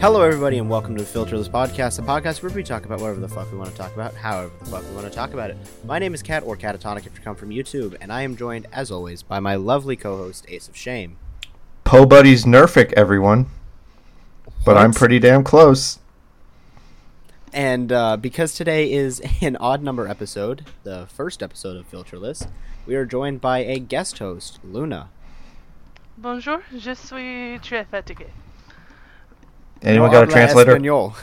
Hello, everybody, and welcome to the Filterless Podcast, the podcast where we talk about whatever the fuck we want to talk about, however the fuck we want to talk about it. My name is Cat, or Catatonic if you come from YouTube, and I am joined, as always, by my lovely co-host, Ace of Shame. Po Buddy's Nerfic, everyone. But I'm pretty damn close. And uh, because today is an odd number episode, the first episode of Filterless, we are joined by a guest host, Luna. Bonjour, je suis très fatigué. Anyone No got a translator? español.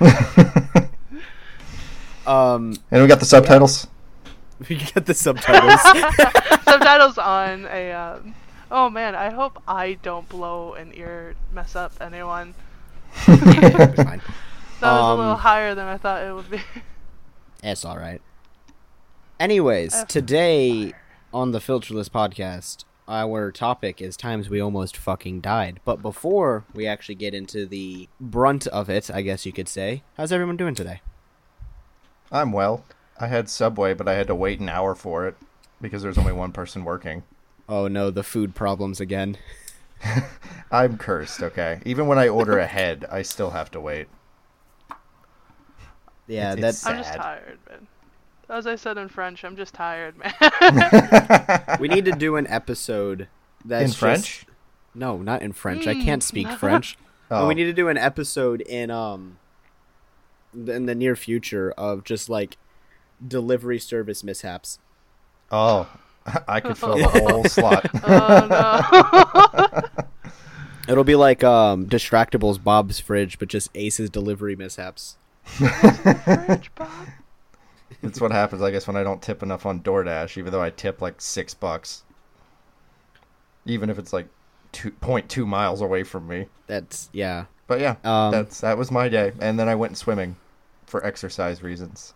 Um, Anyone got the subtitles? we get the subtitles. Subtitles on a. Um, oh man, I hope I don't blow an ear, mess up anyone. That was a Um, little higher than I thought it would be. It's all right. Anyways, today on the Filterless podcast, our topic is times we almost fucking died. But before we actually get into the brunt of it, I guess you could say, how's everyone doing today? I'm well. I had Subway, but I had to wait an hour for it because there's only one person working. Oh no, the food problems again. I'm cursed, okay? Even when I order ahead, I still have to wait. Yeah, It's- that's I'm just sad. tired, man. As I said in French, I'm just tired, man. we need to do an episode that's In just- French? No, not in French. I Mm. can't speak French. But Oh. we need to do an episode in um in the near future of just like delivery service mishaps. Oh, I could fill the whole slot. oh no. It'll be like um Distractible's Bob's fridge, but just Ace's delivery mishaps. French, Bob. That's what happens, I guess, when I don't tip enough on DoorDash, even though I tip like six bucks. Even if it's like two point two miles away from me. That's yeah. But yeah, Um, that's that was my day, and then I went swimming for exercise reasons.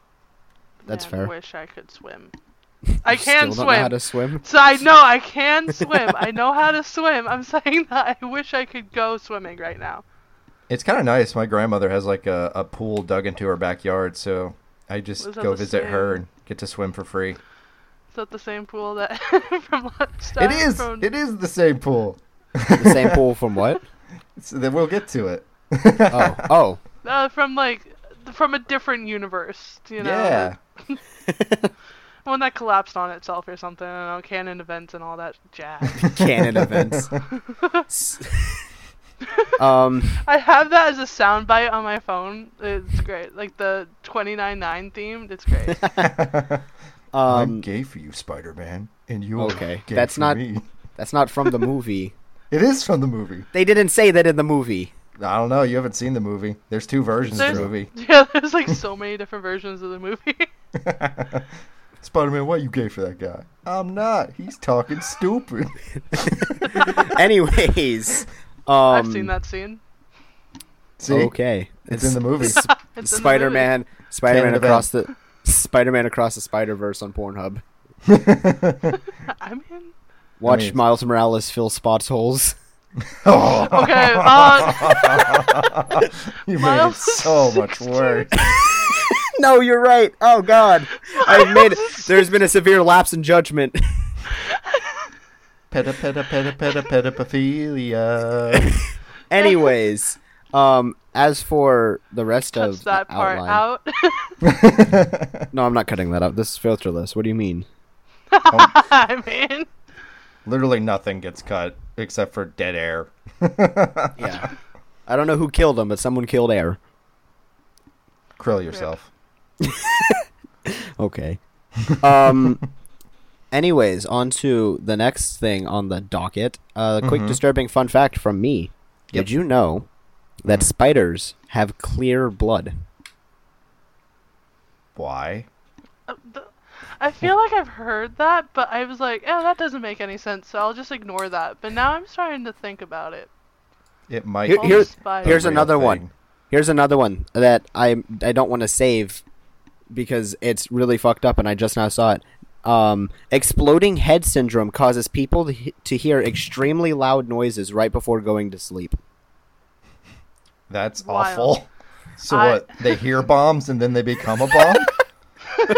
That's Man, fair. wish I could swim. I can still don't know how swim. to swim. So I know I can swim. I know how to swim. I'm saying that I wish I could go swimming right now. It's kind of nice. My grandmother has like a, a pool dug into her backyard, so I just go the visit her and get to swim for free. Is that the same pool that from last time? It is. From... It is the same pool. The same pool from what? So then we'll get to it. Oh, oh. Uh, from like from a different universe. You know. yeah. One that collapsed on itself or something. I don't know. Canon events and all that jazz. Canon events. S- um, I have that as a soundbite on my phone. It's great. Like the 29.9 themed. It's great. I'm um, gay for you, Spider-Man, and you're Okay, gay that's for not- me. that's not from the movie. It is from the movie. They didn't say that in the movie. I don't know. You haven't seen the movie. There's two versions of the movie. yeah, there's like so many different versions of the movie. Spider-Man, why you gay for that guy? I'm not. He's talking stupid. Anyways, I've seen that scene. See, Okay, it's in the movie. It's in the. Spider-Man, Spider-Man Canon across the Spider-Man across the Spider-Verse on Pornhub. I mean, Watch mean, it's- Miles Morales fill spots holes. oh, okay. Uh, you made it Miles so much 16. worse. no, you're right. Oh God, I've made it. There's been a severe lapse in judgment. Peta peta peta peta pedophilia. Anyways, um, as for the rest cuts of that the part outline, out. no, I'm not cutting that out. This is filterless. What do you mean? I mean, Literally nothing gets cut except for dead air. Yeah, I don't know who killed him, but someone killed Air. Krill yourself. Okay. Um. Anyways, on to the next thing on the docket. A quick Mhm. disturbing fun fact from me. Yep. Did you know that spiders have clear blood? Why? uh, I feel like I've heard that, but I was like, oh, that doesn't make any sense, so I'll just ignore that. But now I'm starting to think about it. It might. Here- here's- here's real another one. Here's another one that I I don't want to save because it's really fucked up and I just now saw it. Um, exploding head syndrome causes people to, to hear extremely loud noises right before going to sleep. That's Wild. awful. So I- what? They hear bombs and then they become a bomb.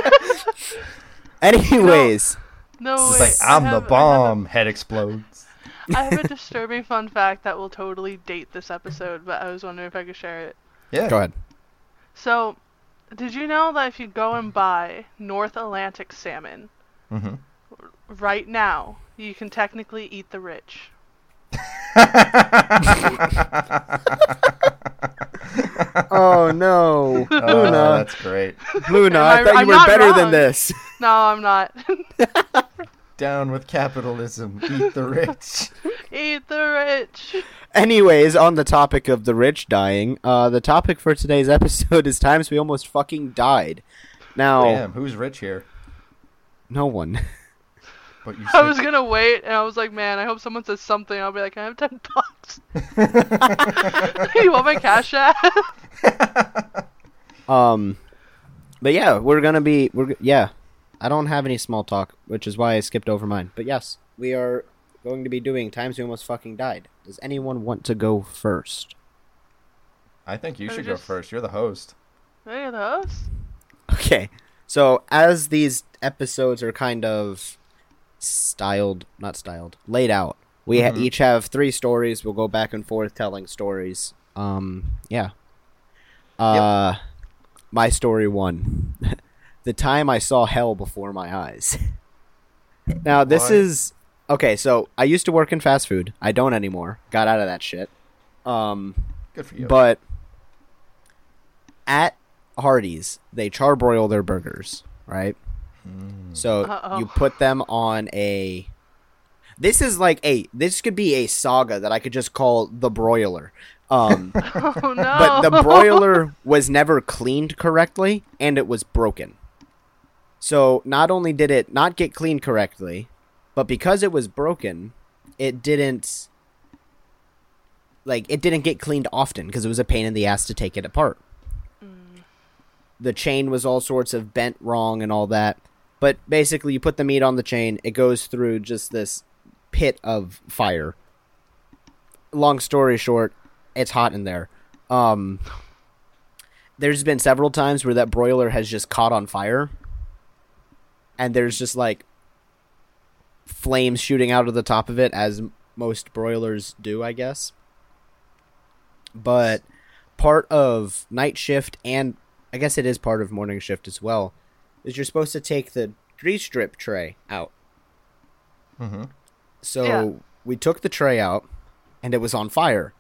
Anyways, No, It's like I I'm the have- I have a- bomb. Head explodes. I have a disturbing fun fact that will totally date this episode, but I was wondering if I could share it. Yeah. Go ahead. So, did you know that if you go and buy North Atlantic salmon hmm right now, you can technically eat the rich? Oh no, Oh, Luna, that's great. Luna! Am I I- thought you I'm were not better than this. No, I'm not. Down with capitalism. Eat the rich. eat the rich. Anyways, on the topic of the rich dying, uh, the topic for today's episode is times we almost fucking died. Now, Damn, who's rich here? No one. But you I was gonna wait, and I was like, man, I hope someone says something. I'll be like, I have ten bucks. you want my cash app? Um, but yeah, we're gonna be we're yeah. I don't have any small talk, which is why I skipped over mine. But yes, we are going to be doing times we almost fucking died. Does anyone want to go first? I think you Or should go first. You're the host. Look the host? Okay, so as these episodes are kind of styled, not styled, laid out, we ha- Mhm. each have three stories. We'll go back and forth telling stories. Um, yeah. Uh, my story one: the time I saw hell before my eyes. now this What? is okay. So I used to work in fast food. I don't anymore. Got out of that shit. Um, Good for you. but at Hardee's, they charbroil their burgers, right? Mm. So Uh-oh. you put them on a. This is like a. This could be a saga that I could just call the broiler. Um, Oh no. but the broiler was never cleaned correctly, and it was broken. So not only did it not get cleaned correctly, but because it was broken, it didn't. Like it didn't get cleaned often because it was a pain in the ass to take it apart. The chain was all sorts of bent wrong and all that. But basically, you put the meat on the chain, it goes through just this pit of fire. Long story short, it's hot in there. Um, there's been several times where that broiler has just caught on fire, and there's just like flames shooting out of the top of it, as most broilers do, I guess. But part of night shift, and I guess it is part of morning shift as well, is you're supposed to take the grease strip tray out. hmm So Yeah. we took the tray out, and it was on fire.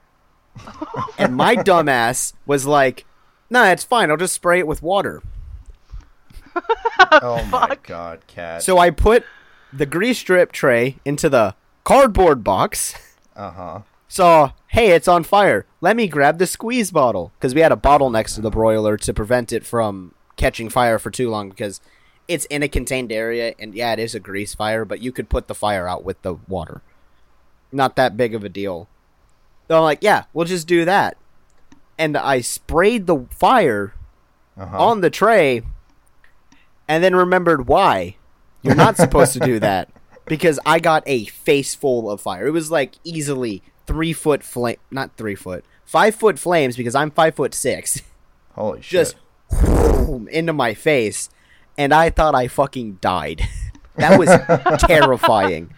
and my dumbass was like, "Nah, it's fine. I'll just spray it with water." Oh my god, cat. So I put the grease strip tray into the cardboard box. uh huh. Saw, hey, it's on fire. Let me grab the squeeze bottle because we had a bottle next to the broiler to prevent it from catching fire for too long because it's in a contained area and yeah, it is a grease fire, but you could put the fire out with the water. Not that big of a deal. So I'm like, yeah, we'll just do that. And I sprayed the fire Uh huh. on the tray and then remembered why you're not supposed to do that because I got a face full of fire. It was like easily three foot flame, not three foot, five foot flames because I'm five foot six, Holy shit. just into my face, and I thought I fucking died. that was terrifying.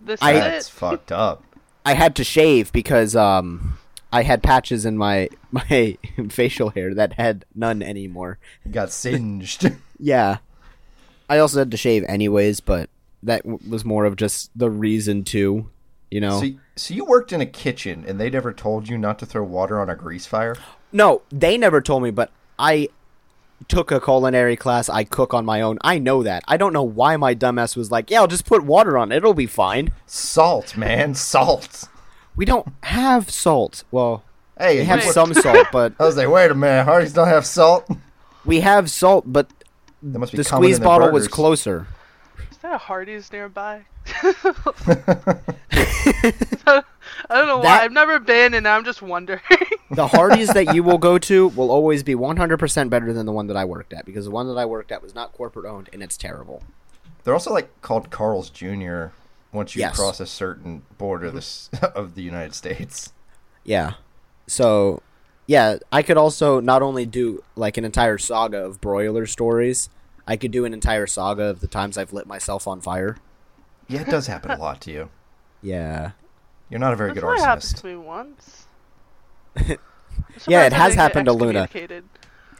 this I- is That's fucked up. I had to shave because um I had patches in my my facial hair that had none anymore. You got singed. Yeah. I also had to shave anyways, but that w- was more of just the reason to, you know. so, so you worked in a kitchen and they never told you not to throw water on a grease fire? no, they never told me, but I took a culinary class. I cook on my own. I know that. I don't know why my dumbass was like, "Yeah, I'll just put water on it. It'll be fine." Salt, man, salt. We don't have salt. Well, Hey, we have you Wait. some salt, but I was like, wait a minute, Hardee's don't have salt. we have salt, but must be the squeeze in their bottle was closer. Is there a Hardee's nearby? I don't know why. That- I've never been, and I'm just wondering. The Hardee's that you will go to will always be 100% better than the one that I worked at because the one that I worked at was not corporate owned and it's terrible. They're also like called Carl's Jr. once you Yes. cross a certain border this of the United States. Yeah. So, yeah, I could also not only do like an entire saga of broiler stories, I could do an entire saga of the times I've lit myself on fire. Yeah, it does happen a lot to you. Yeah. You're not a very That's good only happened arsonist. to me once. Yeah, it has happened to Luna.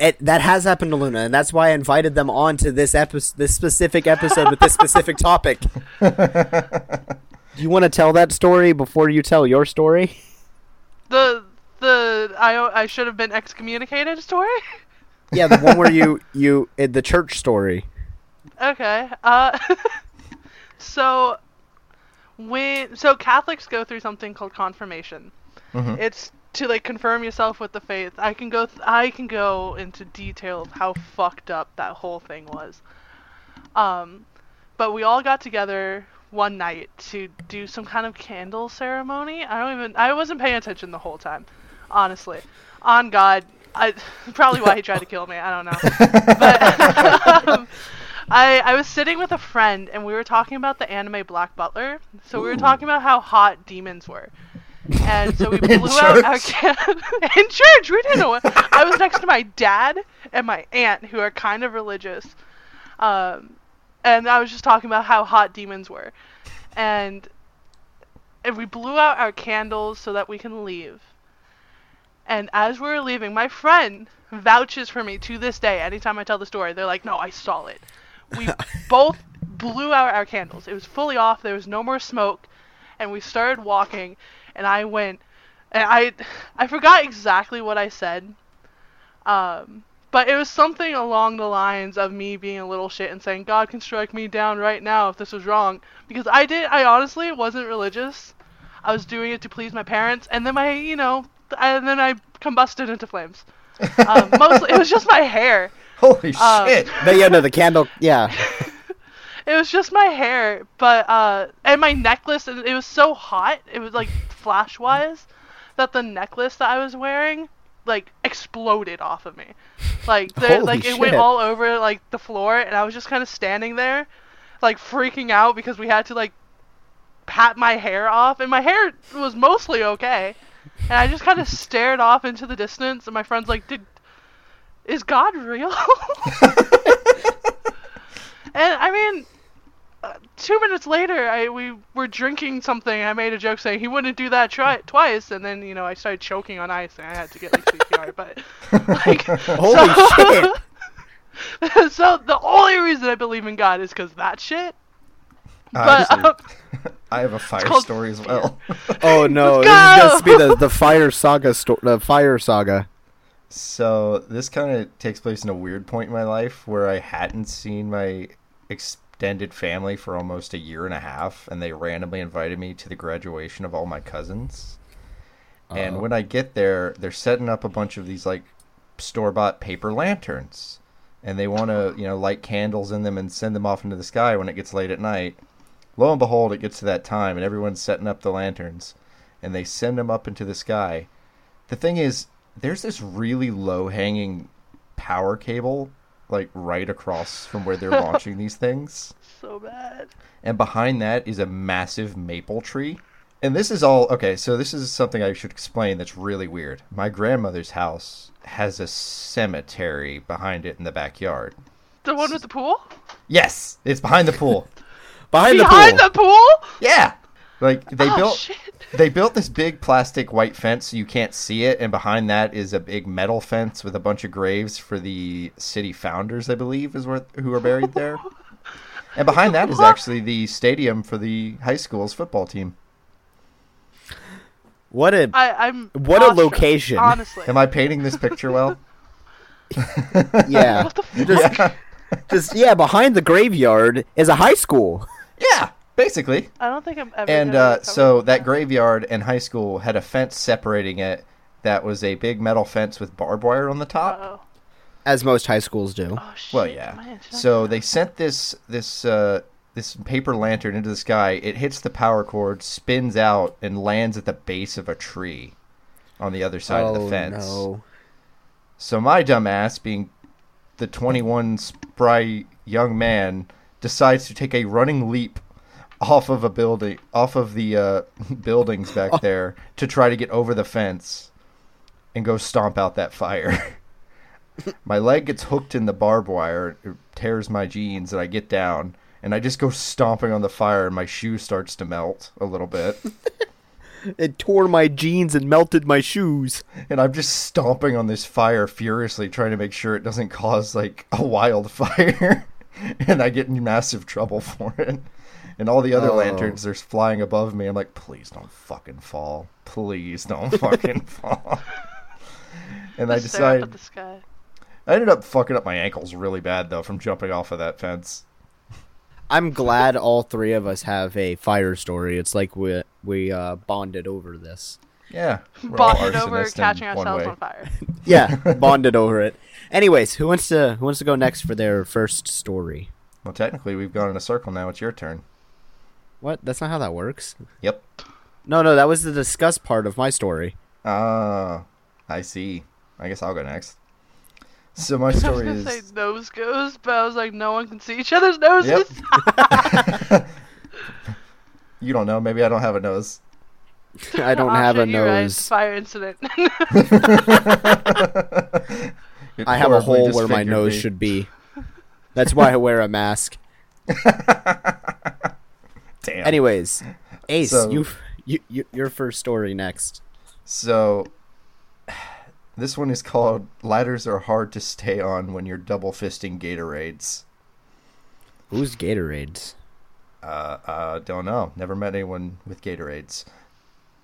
It that has happened to Luna, and that's why I invited them on to this episode, this specific episode with this specific topic. Do you want to tell that story before you tell your story? The the I I should have been excommunicated story. Yeah, the one where you you the church story. Okay. Uh, so when so Catholics go through something called confirmation. Mhm. It's to like confirm yourself with the faith. I can go th- I can go into detail of how fucked up that whole thing was. Um, but we all got together one night to do some kind of candle ceremony. I don't even I wasn't paying attention the whole time, honestly. On God, I probably why he tried to kill me. I don't know. But um, I I was sitting with a friend and we were talking about the anime Black Butler. So we were Ooh. talking about how hot demons were. And so we blew out our church? can in church. We didn't know what. I was next to my dad and my aunt, who are kind of religious, um, and I was just talking about how hot demons were, and and we blew out our candles so that we can leave. And as we were leaving, my friend vouches for me to this day. Anytime I tell the story, they're like, "No, I saw it." We both blew out our candles. It was fully off. There was no more smoke, and we started walking. And I went, and I, I forgot exactly what I said. Um, but it was something along the lines of me being a little shit and saying, "God can strike me down right now if this was wrong," because I did. I honestly wasn't religious. I was doing it to please my parents, and then my, you know, and then I combusted into flames. Um, mostly, it was just my hair. Holy Um, shit! But yeah, no, the candle. Yeah, It was just my hair, but uh, and my necklace. and It was so hot. It was like flash wise, that the necklace that I was wearing like exploded off of me. Like the, Holy like it went all over like the floor, and I was just kind of standing there, like freaking out because we had to like pat my hair off, and my hair was mostly okay. And I just kind of stared off into the distance, and my friend's like, "Did is God real?" and I mean, uh, two minutes later, I we were drinking something. And I made a joke saying he wouldn't do that try- twice, and then you know I started choking on ice, and I had to get like CPR. But like, holy so, shit! so the only reason I believe in God is because that shit. Uh, But uh, I have a fire story as well. Oh no, Let's this is go! just be the the fire saga sto- the fire saga. So this kind of takes place in a weird point in my life where I hadn't seen my extended family for almost a year and a half, and they randomly invited me to the graduation of all my cousins. And Uh-oh. when I get there, they're setting up a bunch of these like store bought paper lanterns, and they want to you know light candles in them and send them off into the sky when it gets late at night. Lo and behold, it gets to that time, and everyone's setting up the lanterns, and they send them up into the sky. The thing is, there's this really low hanging power cable like right across from where they're launching these things so bad. and behind that is a massive maple tree and this is all okay so this is something i should explain that's really weird my grandmother's house has a cemetery behind it in the backyard The one with the pool? yes it's behind the pool Behind, Behind the the pool. pool? yeah like they oh, built Shit. they built this big plastic white fence so you can't see it and behind that is a big metal fence with a bunch of graves for the city founders i believe is where who are buried there and behind that is actually the stadium for the high school's football team What a I, I'm. What a awestruck, location. Honestly. am i painting this picture well yeah. What the f- Just, yeah, just yeah. Behind the graveyard is a high school. yeah basically I don't think I'm ever. and gonna uh, recover so from that graveyard and high school had a fence separating it that was a big metal fence with barbed wire on the top Uh-oh. As most high schools do. Oh shit. Well, yeah. man, So they sent this this uh, this paper lantern into the sky. It hits the power cord, spins out, and lands at the base of a tree on the other side of the fence. Oh, No. So my dumb ass, being the 21 spry young man, decides to take a running leap off of a building, off of the uh, buildings back there, to try to get over the fence and go stomp out that fire. my leg gets hooked in the barbed wire, it tears my jeans, and I get down. and I just go stomping on the fire, and my shoe starts to melt a little bit. It tore my jeans and melted my shoes. and I'm just stomping on this fire furiously, trying to make sure it doesn't cause like a wildfire, and I get in massive trouble for it. And all the other Oh. lanterns are flying above me. I'm like, please don't fucking fall. Please don't fucking fall. And I decided. up at the sky. I ended up fucking up my ankles really bad though from jumping off of that fence. I'm glad all three of us have a fire story. It's like we we uh, bonded over this. Yeah, we're Bonded over catching ourselves way. on fire. Yeah, bonded over it. Anyways, who wants to who wants to go next for their first story? Well, technically, we've gone in a circle now. It's your turn. What? That's not how that works. Yep. No, no, that was the discuss part of my story. Ah, I see. I guess I'll go next. So my I was story gonna is. say nose goes, but I was like, no one can see each other's noses. Yep. you don't know. Maybe I don't have a nose. I don't have a shit, you're right, it's a nose. Fire incident. I have a hole where my nose me. should be. That's why I wear a mask. Damn. Anyways, Ace, So- you, you you your first story next. So, this one is called "Ladders Are Hard to Stay On When You're Double Fisting Gatorades." Who's Gatorades? Uh, uh, don't know. Never met anyone with Gatorades.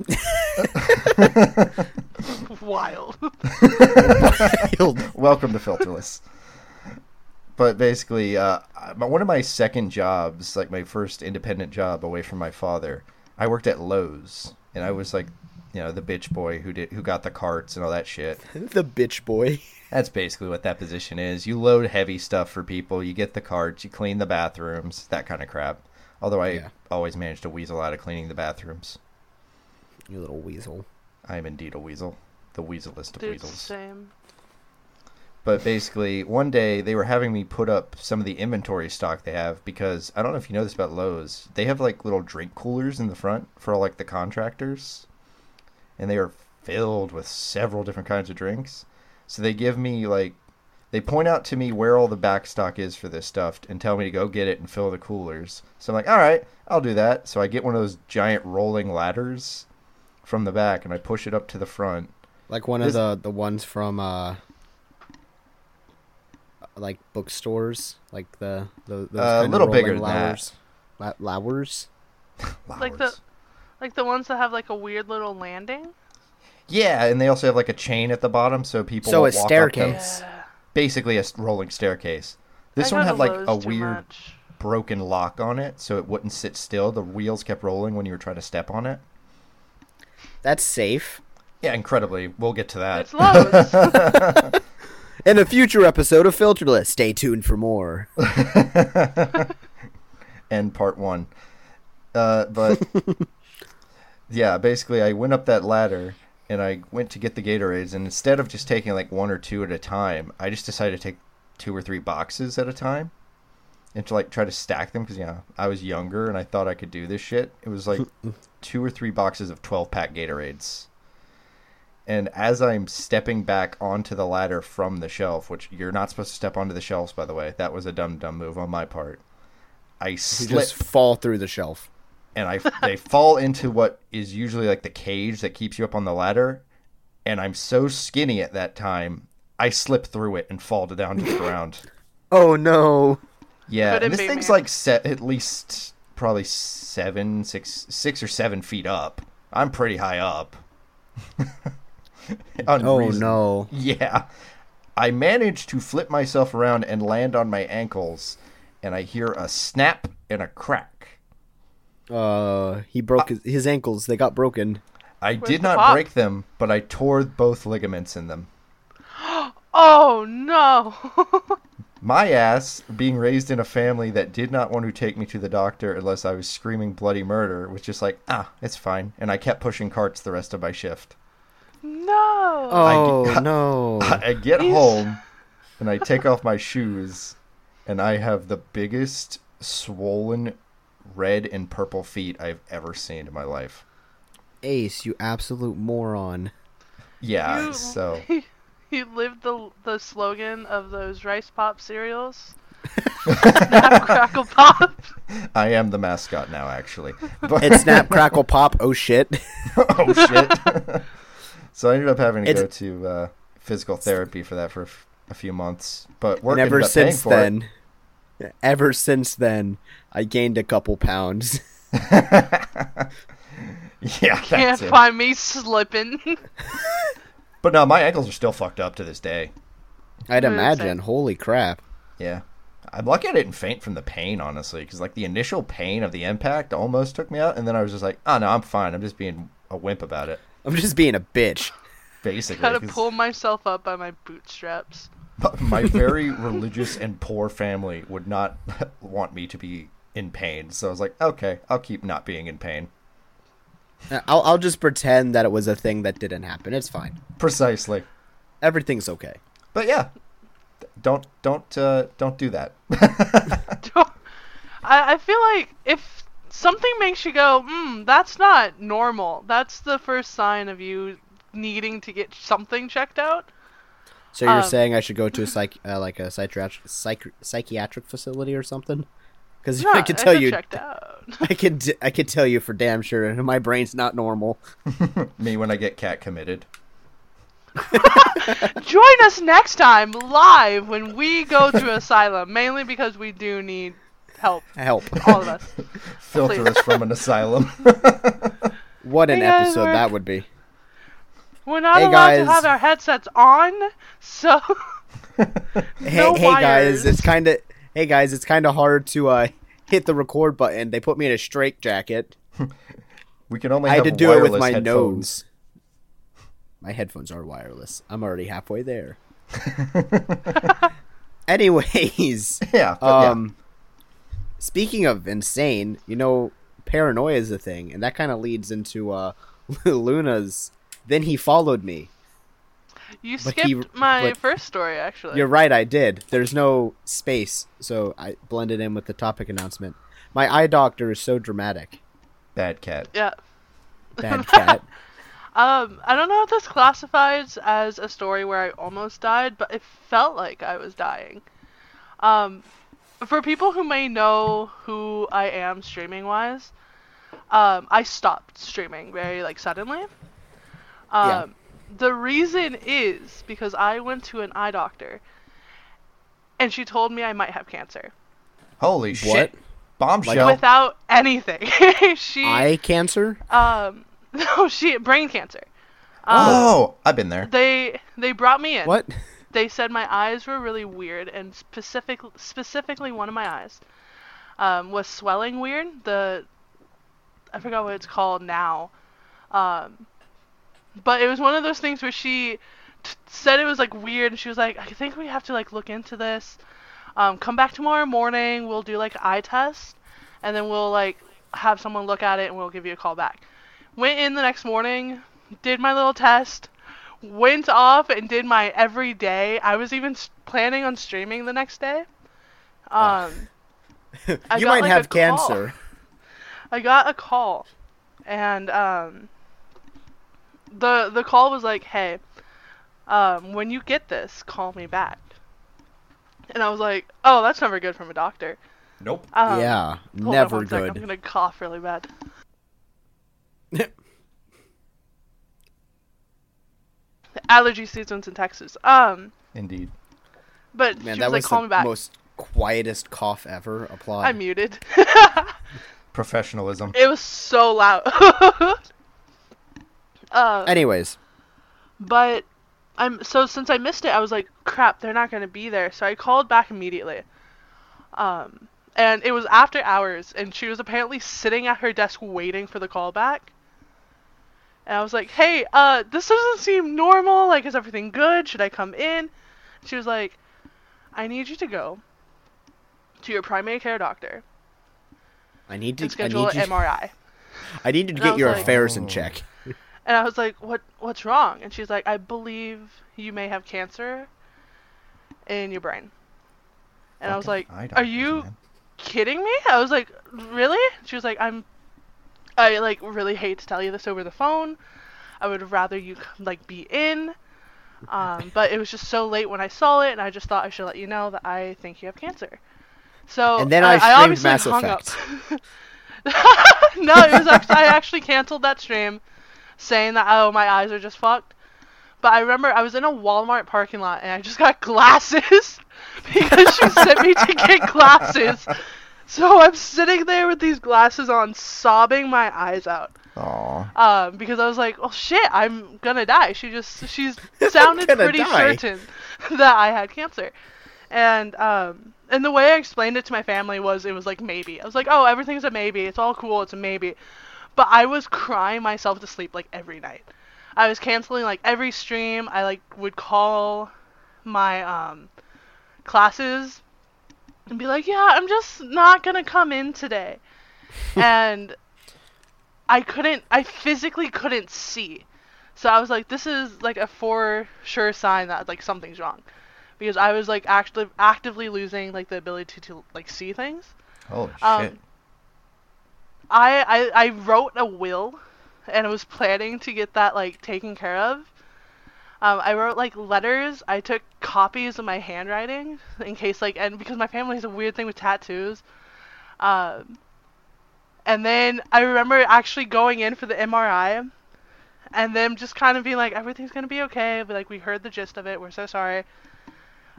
Wild. Welcome to Filterless. But basically, uh, one of my second jobs, like my first independent job away from my father, I worked at Lowe's, and I was like, you know, the bitch boy who did who got the carts and all that shit. the bitch boy. That's basically what that position is. You load heavy stuff for people, you get the carts, you clean the bathrooms, that kind of crap. Although I Yeah. always managed to weasel out of cleaning the bathrooms. You little weasel. I am indeed a weasel, the weaselest of Dude, weasels. same. But basically, one day they were having me put up some of the inventory stock they have because I don't know if you know this about Lowe's. They have like little drink coolers in the front for like the contractors, and they are filled with several different kinds of drinks. So they give me like they point out to me where all the back stock is for this stuff and tell me to go get it and fill the coolers. So I'm like, all right, I'll do that. So I get one of those giant rolling ladders from the back and I push it up to the front. Like one This- of the the ones from uh like bookstores, like the, the those Uh, a little of bigger rolling than that. lowers. La- lowers. Like the- Like the ones that have like a weird little landing. Yeah, and they also have like a chain at the bottom, so people. So won't a walk up them. staircase. Yeah. Basically, a rolling staircase. This I one had like a weird much. broken lock on it, so it wouldn't sit still. The wheels kept rolling when you were trying to step on it. That's safe. Yeah, incredibly. We'll get to that. It's Lowe's. In a future episode of Filterless, stay tuned for more. and part one. Uh, but yeah, basically, I went up that ladder and I went to get the Gatorades, and instead of just taking like one or two at a time, I just decided to take two or three boxes at a time and to like try to stack them because yeah, I was younger and I thought I could do this shit. It was like two or three boxes of twelve pack Gatorades. And as I'm stepping back onto the ladder from the shelf, which you're not supposed to step onto the shelves, by the way, that was a dumb, dumb move on my part. I slip just fall through the shelf. and I they fall into what is usually like the cage that keeps you up on the ladder, and I'm so skinny at that time, I slip through it and fall down to the ground. Oh no. Yeah, and this thing's me. like set at least probably seven, six, six or seven feet up. I'm pretty high up. Oh Unreason- no. Yeah. I managed to flip myself around and land on my ankles, and I hear a snap and a crack. Uh, he broke his, his ankles. They got broken. I Where's did not pop? break them, but I tore both ligaments in them. oh no. My ass, being raised in a family that did not want to take me to the doctor unless I was screaming bloody murder, was just like, ah, it's fine. And I kept pushing carts the rest of my shift. No. Oh I- no. I get He's- home and I take off my shoes, and I have the biggest swollen red and purple feet I've ever seen in my life. Ace, you absolute moron. Yeah, You- so You lived the the slogan of those rice pop cereals. Snap, crackle, pop. I am the mascot now, actually. But It's snap, crackle, pop. Oh shit! oh shit. So I ended up having to It's- go to uh, physical therapy for that for a few months. But work and ever ended up since for it. then, ever since then, I gained a couple pounds. yeah, Can't it. find me slipping. But no, my ankles are still fucked up to this day. I'd What did it say? imagine. Holy crap! Yeah. I'm lucky I didn't faint from the pain, honestly, because like the initial pain of the impact almost took me out, and then I was just like, "Oh no, I'm fine. I'm just being a wimp about it." I'm just being a bitch. Basically, Gotta 'cause pull myself up by my bootstraps. my very religious and poor family would not want me to be in pain, so I was like, "Okay, I'll keep not being in pain." I'll I'll just pretend that it was a thing that didn't happen. It's fine. Precisely. Everything's okay. But yeah, don't don't uh, don't do that. I, I feel like if something makes you go, hmm, that's not normal, that's the first sign of you needing to get something checked out. So you're Um, saying I should go to a psych uh, like a psychiatric psych- psychiatric facility or something? Because No, I can tell got you, checked out. I can d- I can tell you for damn sure, my brain's not normal. me when I get cat committed. Join us next time live when we go to asylum, mainly because we do need help, Help! all of us. Filter us from an asylum. What an Hey, guys, episode we're- that would be. We're not Hey, allowed to guys. have our headsets on, so Hey, No hey guys, it's kind of hey guys, it's kind of hard to uh hit the record button. They put me in a straight jacket. we can only I have had to do it with my headphones. nose. My headphones are wireless. I'm already halfway there. Anyways, Yeah, but yeah. um, speaking of insane, you know, paranoia is a thing, and that kind of leads into uh, Luna's. Then he followed me. you But skipped he- my first story actually. You're right, I did. There's no space, so I blended in with the topic announcement. My eye doctor is so dramatic. Bad cat. Yeah. Bad cat. Um, I don't know if this classifies as a story where I almost died, but it felt like I was dying. Um, for people who may know who I am streaming wise, um, I stopped streaming very like suddenly. Um, Yeah. The reason is because I went to an eye doctor, and she told me I might have cancer Holy What? shit! Bombshell. without anything. she Eye cancer? um no she brain cancer. Um, oh, I've been there. They they brought me in. What? They said my eyes were really weird, and specific specifically one of my eyes um, was swelling weird. The I forgot what it's called now, um, but it was one of those things where she t- said it was like weird, and she was like, I think we have to like look into this. Um, come back tomorrow morning. We'll do like eye test, and then we'll like have someone look at it, and we'll give you a call back. Went in the next morning, did my little test, went off and did my every day. I was even planning on streaming the next day. Um, you got, might like, a have call. cancer. I got a call, and um, the the call was like, "Hey, um, when you get this, call me back." And I was like, "Oh, that's never good from a doctor." Nope. Um, yeah, never good. sec, I'm gonna cough really bad. Allergy seasons in Texas. Um, Indeed. but Man, she that was like, was "Call the me back." most quietest cough ever. Applaud. I muted. Professionalism. it was so loud. uh, Anyways, But I'm so since I missed it, I was like, crap, they're not gonna be there. So I called back immediately. Um, and it was after hours, and she was apparently sitting at her desk waiting for the call back. And I was like, hey, uh, this doesn't seem normal. Like, is everything good? Should I come in? She was like, I need you to go to your primary care doctor I need to. and I schedule need, an you, MRI. I need to And get your like- affairs in check. And I was like, "What? What's wrong?" And she's like, "I believe you may have cancer in your brain." And I was like, eye "Are you man. kidding me?" I was like, "Really?" She was like, "I'm, I like really hate to tell you this over the phone. I would rather you like be in. Um, but it was just so late when I saw it, and I just thought I should let you know that I think you have cancer. So And then I streamed obviously Mass hung Effect. Up. no, it was actually I actually canceled that stream, saying that oh my eyes are just fucked. But I remember I was in a Walmart parking lot and I just got glasses because she sent me to get glasses. So I'm sitting there with these glasses on, sobbing my eyes out. Aw. Um, because I was like, "Oh shit, I'm gonna die." She just she's sounded pretty die. certain that I had cancer, and um, and the way I explained it to my family was it was like maybe. I was like, "Oh, everything's a maybe. It's all cool. It's a maybe," but I was crying myself to sleep like every night. I was canceling like every stream. I like would call my um classes and be like, "Yeah, I'm just not gonna come in today," and I couldn't. I physically couldn't see, so I was like, "This is like a for sure sign that like something's wrong," because I was like actually actively losing like the ability to, like see things. Holy Um, shit. I, I I wrote a will, and I was planning to get that like taken care of. Um, I wrote like letters. I took copies of my handwriting in case like, and because my family has a weird thing with tattoos. Um, and then I remember actually going in for the MRI, and them just kind of being like, everything's gonna be okay. But like, we heard the gist of it. We're so sorry.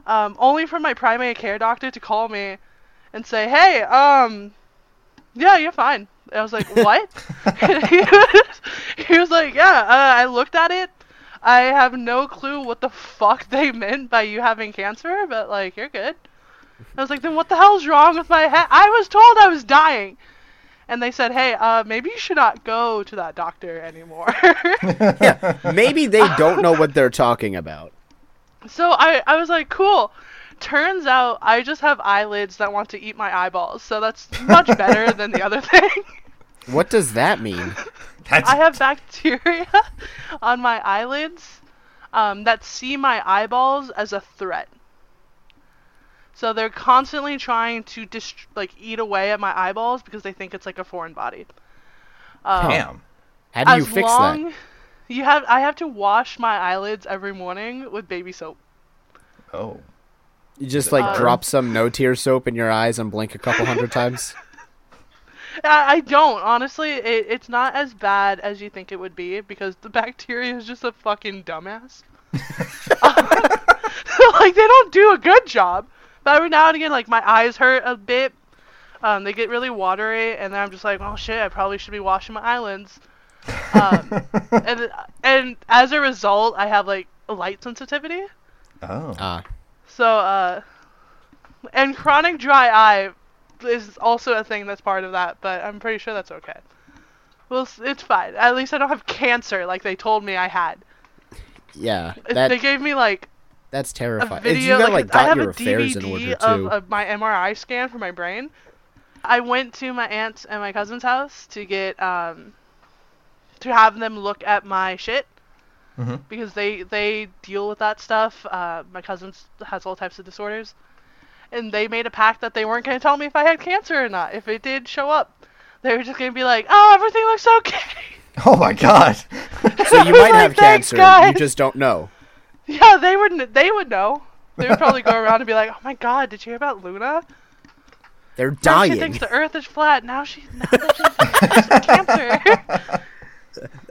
Um, only for my primary care doctor to call me and say, hey, um, yeah, you're fine. I was like, what? He, was, he was like, yeah, uh, I looked at it. I have no clue what the fuck they meant by you having cancer, but like, you're good. I was like, then what the hell's wrong with my head? I was told I was dying. And they said, hey, uh, maybe you should not go to that doctor anymore. yeah, maybe they don't know what they're talking about. So I, I was like, cool. Turns out I just have eyelids that want to eat my eyeballs, so that's much better than the other thing. What does that mean? That's I have bacteria on my eyelids um, that see my eyeballs as a threat. So they're constantly trying to dist- like eat away at my eyeballs because they think it's like a foreign body. Um, damn. How do you fix long that? you have, I have to wash my eyelids every morning with baby soap. Oh. You just like Um, drop some no tear soap in your eyes and blink a couple hundred times. I, I don't honestly. It, it's not as bad as you think it would be because the bacteria is just a fucking dumbass. like they don't do a good job. But every now and again, like my eyes hurt a bit. Um, they get really watery, and then I'm just like, oh shit, I probably should be washing my eyelids. Um, and and as a result, I have like light sensitivity. Oh. Ah, So, uh, and chronic dry eye is also a thing that's part of that, but I'm pretty sure that's okay. Well, it's- it's fine. At least I don't have cancer like they told me I had. yeah, they gave me like that's terrifying. It's- video, you got like, like I have your a affairs in DVD order of, too. of my MRI scan for my brain. I went to my aunt's and my cousin's house to get um to have them look at my shit Mhm. because they they deal with that stuff. Uh, my cousin has all types of disorders, and they made a pact that they weren't going to tell me if I had cancer or not. If it did show up, they were just going to be like, "Oh, everything looks okay." Oh my god. so you might Like, have "Thanks, cancer, you just don't know. yeah, they would. kn- They would know. They would probably go around and be like, "Oh my God, did you hear about Luna? They're First dying. she thinks the Earth is flat. Now she now that she thinks she has cancer."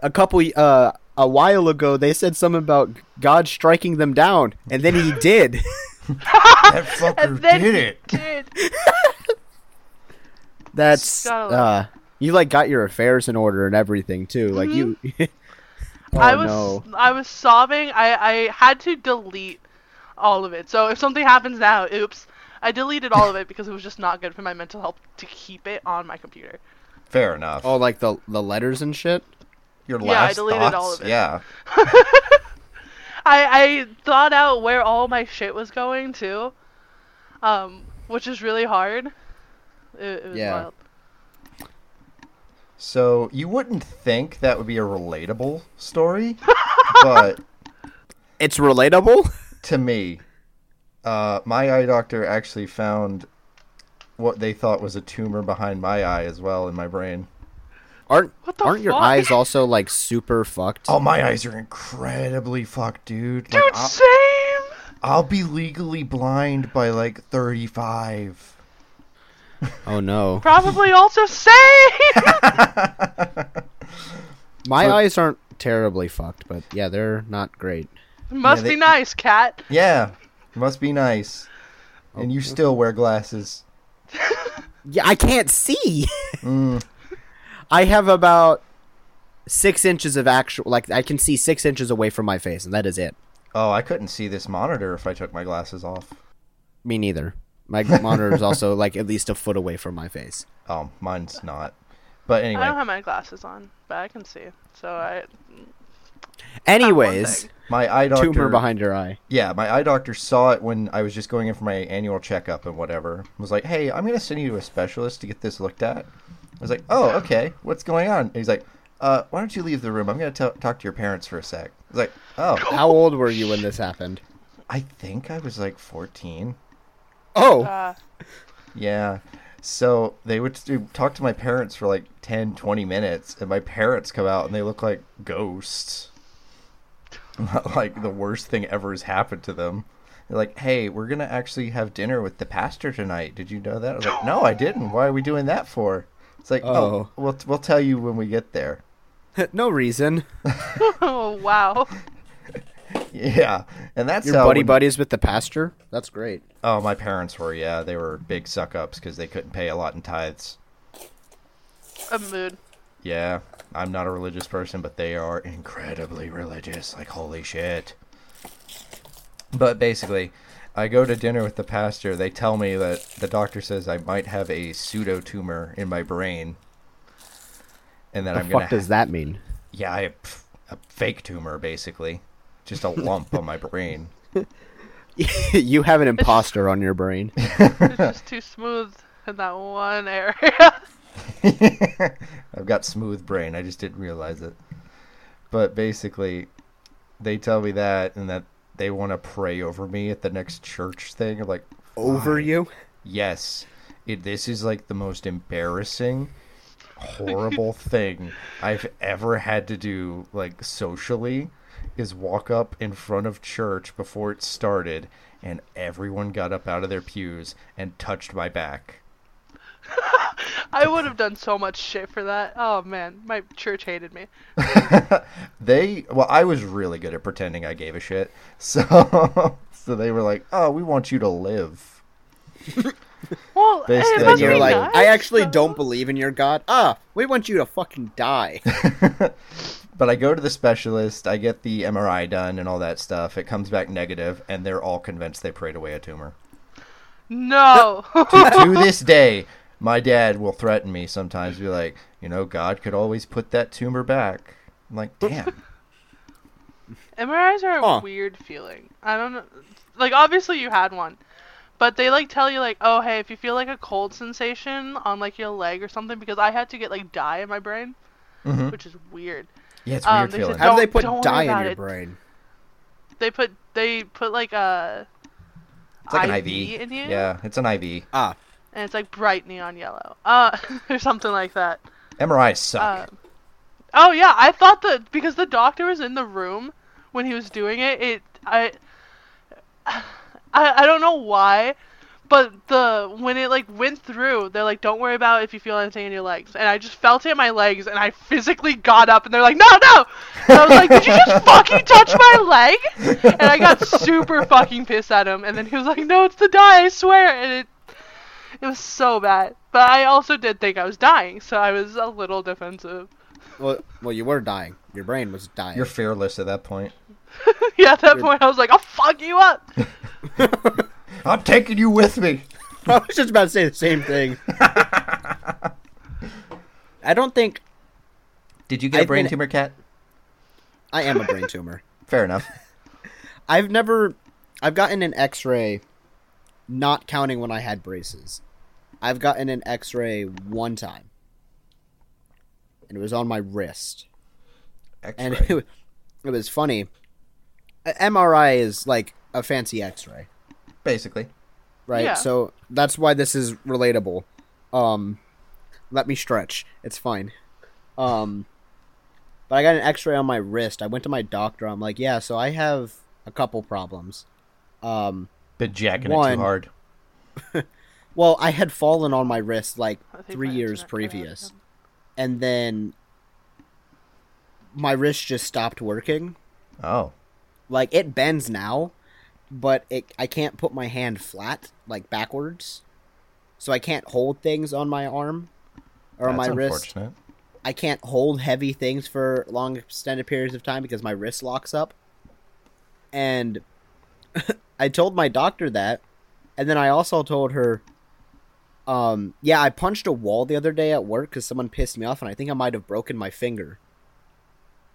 a couple uh a while ago they said something about God striking them down, and then he did. that fucker and then did he it. did. That's uh you like got your affairs in order and everything too. Like you Oh Mm-hmm. I was no. I was sobbing. I I had to delete all of it. So if something happens now, oops. I deleted all of it because it was just not good for my mental health to keep it on my computer. Fair enough. Oh like the the letters and shit? Your yeah, I deleted thoughts? all of it. Yeah. I I thought out where all my shit was going to, um, which is really hard. It, it was Yeah. wild. So you wouldn't think that would be a relatable story, but It's relatable? to me, uh, my eye doctor actually found what they thought was a tumor behind my eye as well in my brain. Aren't What the aren't your eyes also like super fucked? Oh, my eyes are incredibly fucked, dude. Dude, Like, I'll, same. I'll be legally blind by like 35. Oh no. Probably also same. My So- eyes aren't terribly fucked, but yeah, they're not great. Must they- be nice, cat. Yeah, must be nice. And you still wear glasses. Yeah, I can't see. Mm. I have about six inches of actual, like I can see six inches away from my face, and that is it. Oh, I couldn't see this monitor if I took my glasses off. Me neither. My monitor is also like at least a foot away from my face. Oh, mine's not. But anyway, I don't have my glasses on, but I can see. So I. Anyways, my eye doctor. tumor behind your eye. Yeah, my eye doctor saw it when I was just going in for my annual checkup and whatever. Was like, "Hey, I'm gonna send you to a specialist to get this looked at." I was like, "Oh, okay. What's going on?" And he's like, "Uh, why don't you leave the room? I'm gonna t- talk to your parents for a sec." I was like, "Oh, How old were you when this happened? I think I was like 14." Oh, Uh, Yeah. So they would do, talk to my parents for like 10, 20 minutes, and my parents come out and they look like ghosts. like the worst thing ever has happened to them. They're like, hey, we're going to actually have dinner with the pastor tonight. Did you know that? I was like, no, I didn't. Why are we doing that for? It's like, oh, Oh. we'll, we'll tell you when we get there. no reason. oh wow. Yeah. And that's Your how buddy when- buddies with the pastor. That's great. Oh, my parents were, yeah. They were big suck ups because they couldn't pay a lot in tithes. A mood. Yeah, I'm not a religious person, but they are incredibly religious. Like, holy shit. But basically, I go to dinner with the pastor. They tell me that the doctor says I might have a pseudo tumor in my brain. And that The I'm going to. What does that mean? Yeah, I have a fake tumor, basically. Just a lump on my brain. you have an imposter on your brain. It's just too smooth in that one area. I've got smooth brain. I just didn't realize it. But basically, they tell me that and that they want to pray over me at the next church thing. I'm like, Over why? you? Yes. It, this is like the most embarrassing, horrible thing I've ever had to do, like socially, is walk up in front of church before it started and everyone got up out of their pews and touched my back. I would have done so much shit for that. Oh man, my church hated me. they well i was really good at pretending i gave a shit so so they were like oh we want you to live Well, They it stay And must you're like, nice, I actually though. don't believe in your God. Ah, we want you to fucking die. but i go to the specialist i get the mri done and all that stuff it comes back negative and they're all convinced they prayed away a tumor No. to this day my dad will threaten me sometimes be like you know god could always put that tumor back i'm like damn MRIs are a Huh. weird feeling. I don't know. Like, obviously you had one, but they like tell you like, oh hey, if you feel like a cold sensation on like your leg or something, because I had to get like dye in my brain, Mhm. which is weird. yeah it's Um, weird they feeling said How do they put dye in your it. brain? They put they put like a it's like an IV iv in you, yeah it's an iv Ah, and it's like bright neon yellow, uh, or something like that. mris suck Uh, oh yeah, I thought that because the doctor was in the room when he was doing it. It I I I don't know why, but the when it like went through, they're like, "Don't worry about if you feel anything in your legs," and I just felt it in my legs, and I physically got up, and they're like, "No, no!" And I was like, "Did you just fucking touch my leg?" And I got super fucking pissed at him, and then he was like, "No, it's the dye, I swear," and it. It was so bad, but I also did think I was dying, so I was a little defensive. well, well, you were dying. Your brain was dying. you're fearless at that point yeah, at that You're- point I was like, I'll fuck you up. i'm taking you with me I was just about to say the same thing. I don't think did you get a I've brain been- tumor cat I am a brain tumor. fair enough I've never. I've gotten an X-ray, not counting when I had braces. I've gotten an X-ray one time, and it was on my wrist, and X-ray. it, it was funny. A MRI is like a fancy X-ray, basically right? Yeah. So that's why this is relatable. Um, let me stretch. It's fine. Um, but I got an X-ray on my wrist. I went to my doctor. I'm like, yeah, so I have a couple problems. Um, Been jacking it One- too hard. well, I had fallen on my wrist like three years internet cut out previous, and then my wrist just stopped working. Oh, Like it bends now, but it I can't put my hand flat like backwards, so I can't hold things on my arm or on that's my wrist. I can't hold heavy things for long extended periods of time because my wrist locks up. And I told my doctor that, and then I also told her, um, yeah, I punched a wall the other day at work because someone pissed me off, and I think I might have broken my finger.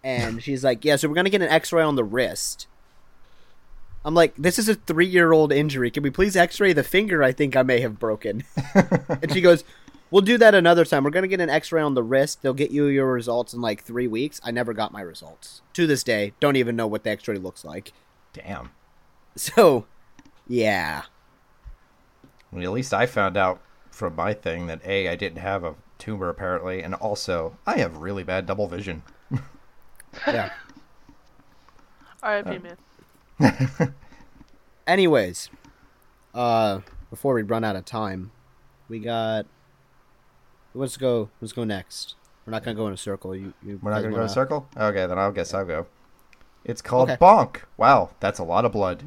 And she's like, yeah, so we're gonna get an X-ray on the wrist. I'm like, this is a three-year-old injury. Can we please X-ray the finger? I think I may have broken. and she goes, We'll do that another time. We're gonna get an X-ray on the wrist. They'll get you your results in like three weeks. I never got my results to this day. Don't even know what the X-ray looks like. Damn. So, yeah, Well, at least I found out from my thing that a I didn't have a tumor apparently, and also I have really bad double vision. yeah. R.I.P. man. Anyways, uh, before we run out of time, we got. Let's go. Let's go next. We're not gonna go in a circle. You, you We're not gonna go in a circle. Okay, then I'll guess I'll go. It's called Okay. bonk. Wow, that's a lot of blood.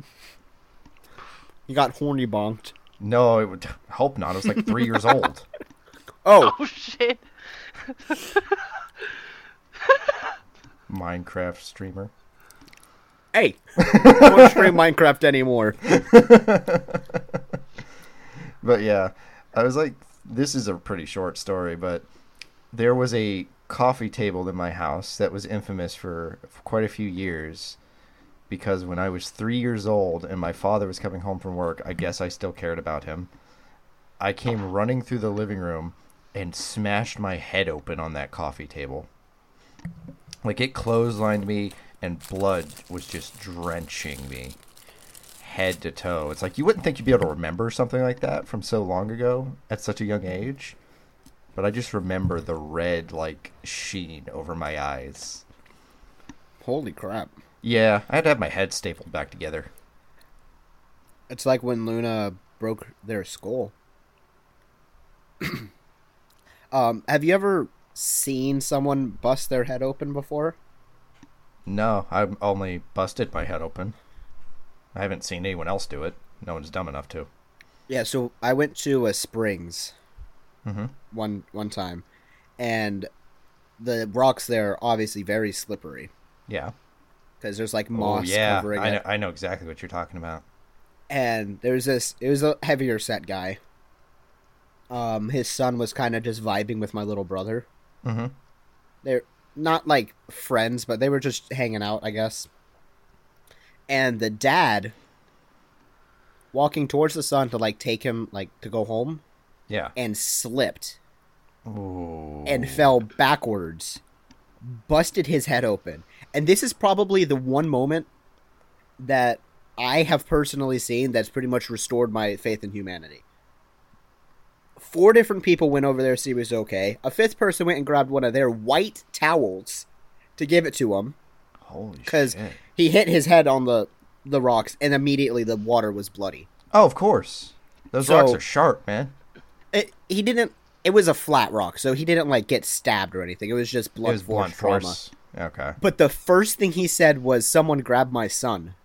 You got horny bonked. No, it would hope not. I was like three years old. Oh, Oh shit. Minecraft streamer. hey! don't stream Minecraft anymore. But yeah, I was like, this is a pretty short story, but there was a coffee table in my house that was infamous for, for quite a few years because when I was three years old and my father was coming home from work, I guess I still cared about him. I came running through the living room and smashed my head open on that coffee table. Like it clotheslined me and blood was just drenching me head to toe. It's like you wouldn't think you'd be able to remember something like that from so long ago at such a young age. But I just remember the red like sheen over my eyes. Holy crap! Yeah, I had to have my head stapled back together. It's like when Luna broke their skull. um, have you ever seen someone bust their head open before? No, I've only busted my head open. I haven't seen anyone else do it. No one's dumb enough to. Yeah, so I went to a Springs Mm-hmm. one one time, and the rocks there are obviously very slippery Yeah. Because there's like Oh moss yeah, covering I know, it. I know exactly what you're talking about. And there's this. It was a heavier set guy. Um, his son was kind of just vibing with my little brother. Mm-hmm. they're not like friends, but they were just hanging out, I guess. And the dad walking towards the son to like take him like to go home Yeah. and slipped Ooh. and fell backwards, busted his head open. And this is probably the one moment that I have personally seen that's pretty much restored my faith in humanity. Four different people went over there to see was okay. A fifth person went and grabbed one of their white towels to give it to him Holy because he hit his head on the the rocks and immediately the water was bloody. Oh, of course. Those So- rocks are sharp, man. It, he didn't. It was a flat rock, so he didn't like get stabbed or anything. It was just It was force blunt trauma. Okay. But the first thing he said was, "Someone grabbed my son."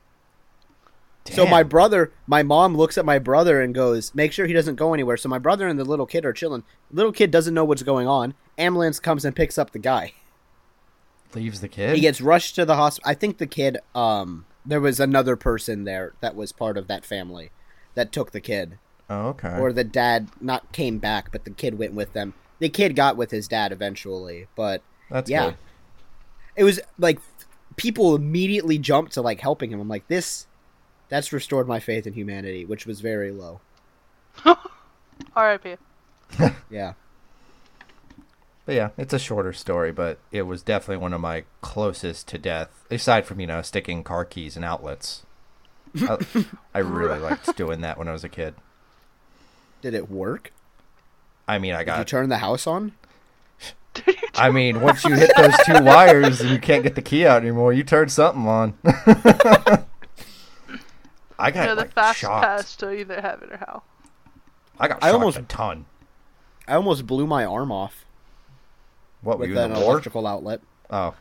So my brother, my mom looks at my brother and goes, "Make sure he doesn't go anywhere." So my brother and the little kid are chilling. Little kid doesn't know what's going on. Ambulance comes and picks up the guy. leaves the kid. He gets rushed to the hospital. I think the kid. Um, there was another person there that was part of that family that took the kid, oh, okay. or the dad not came back, but the kid went with them. The kid got with his dad eventually, but That's yeah, good. It was like people immediately jumped to like helping him. I'm like, this, that's restored my faith in humanity, which was very low. R.I.P. Yeah. But yeah, it's a shorter story, but it was definitely one of my closest to death, aside from, you know, sticking car keys in outlets. I, I really liked doing that when I was a kid. Did it work? I mean, I Did you got turn the house on? Did you I mean, once you hit those two wires and you can't get the key out anymore, you turned something on. I got You know, the like, fast shocked. pass to either heaven or hell. I got I almost- a ton. I almost blew my arm off What were with you in an the war? electrical outlet. Oh,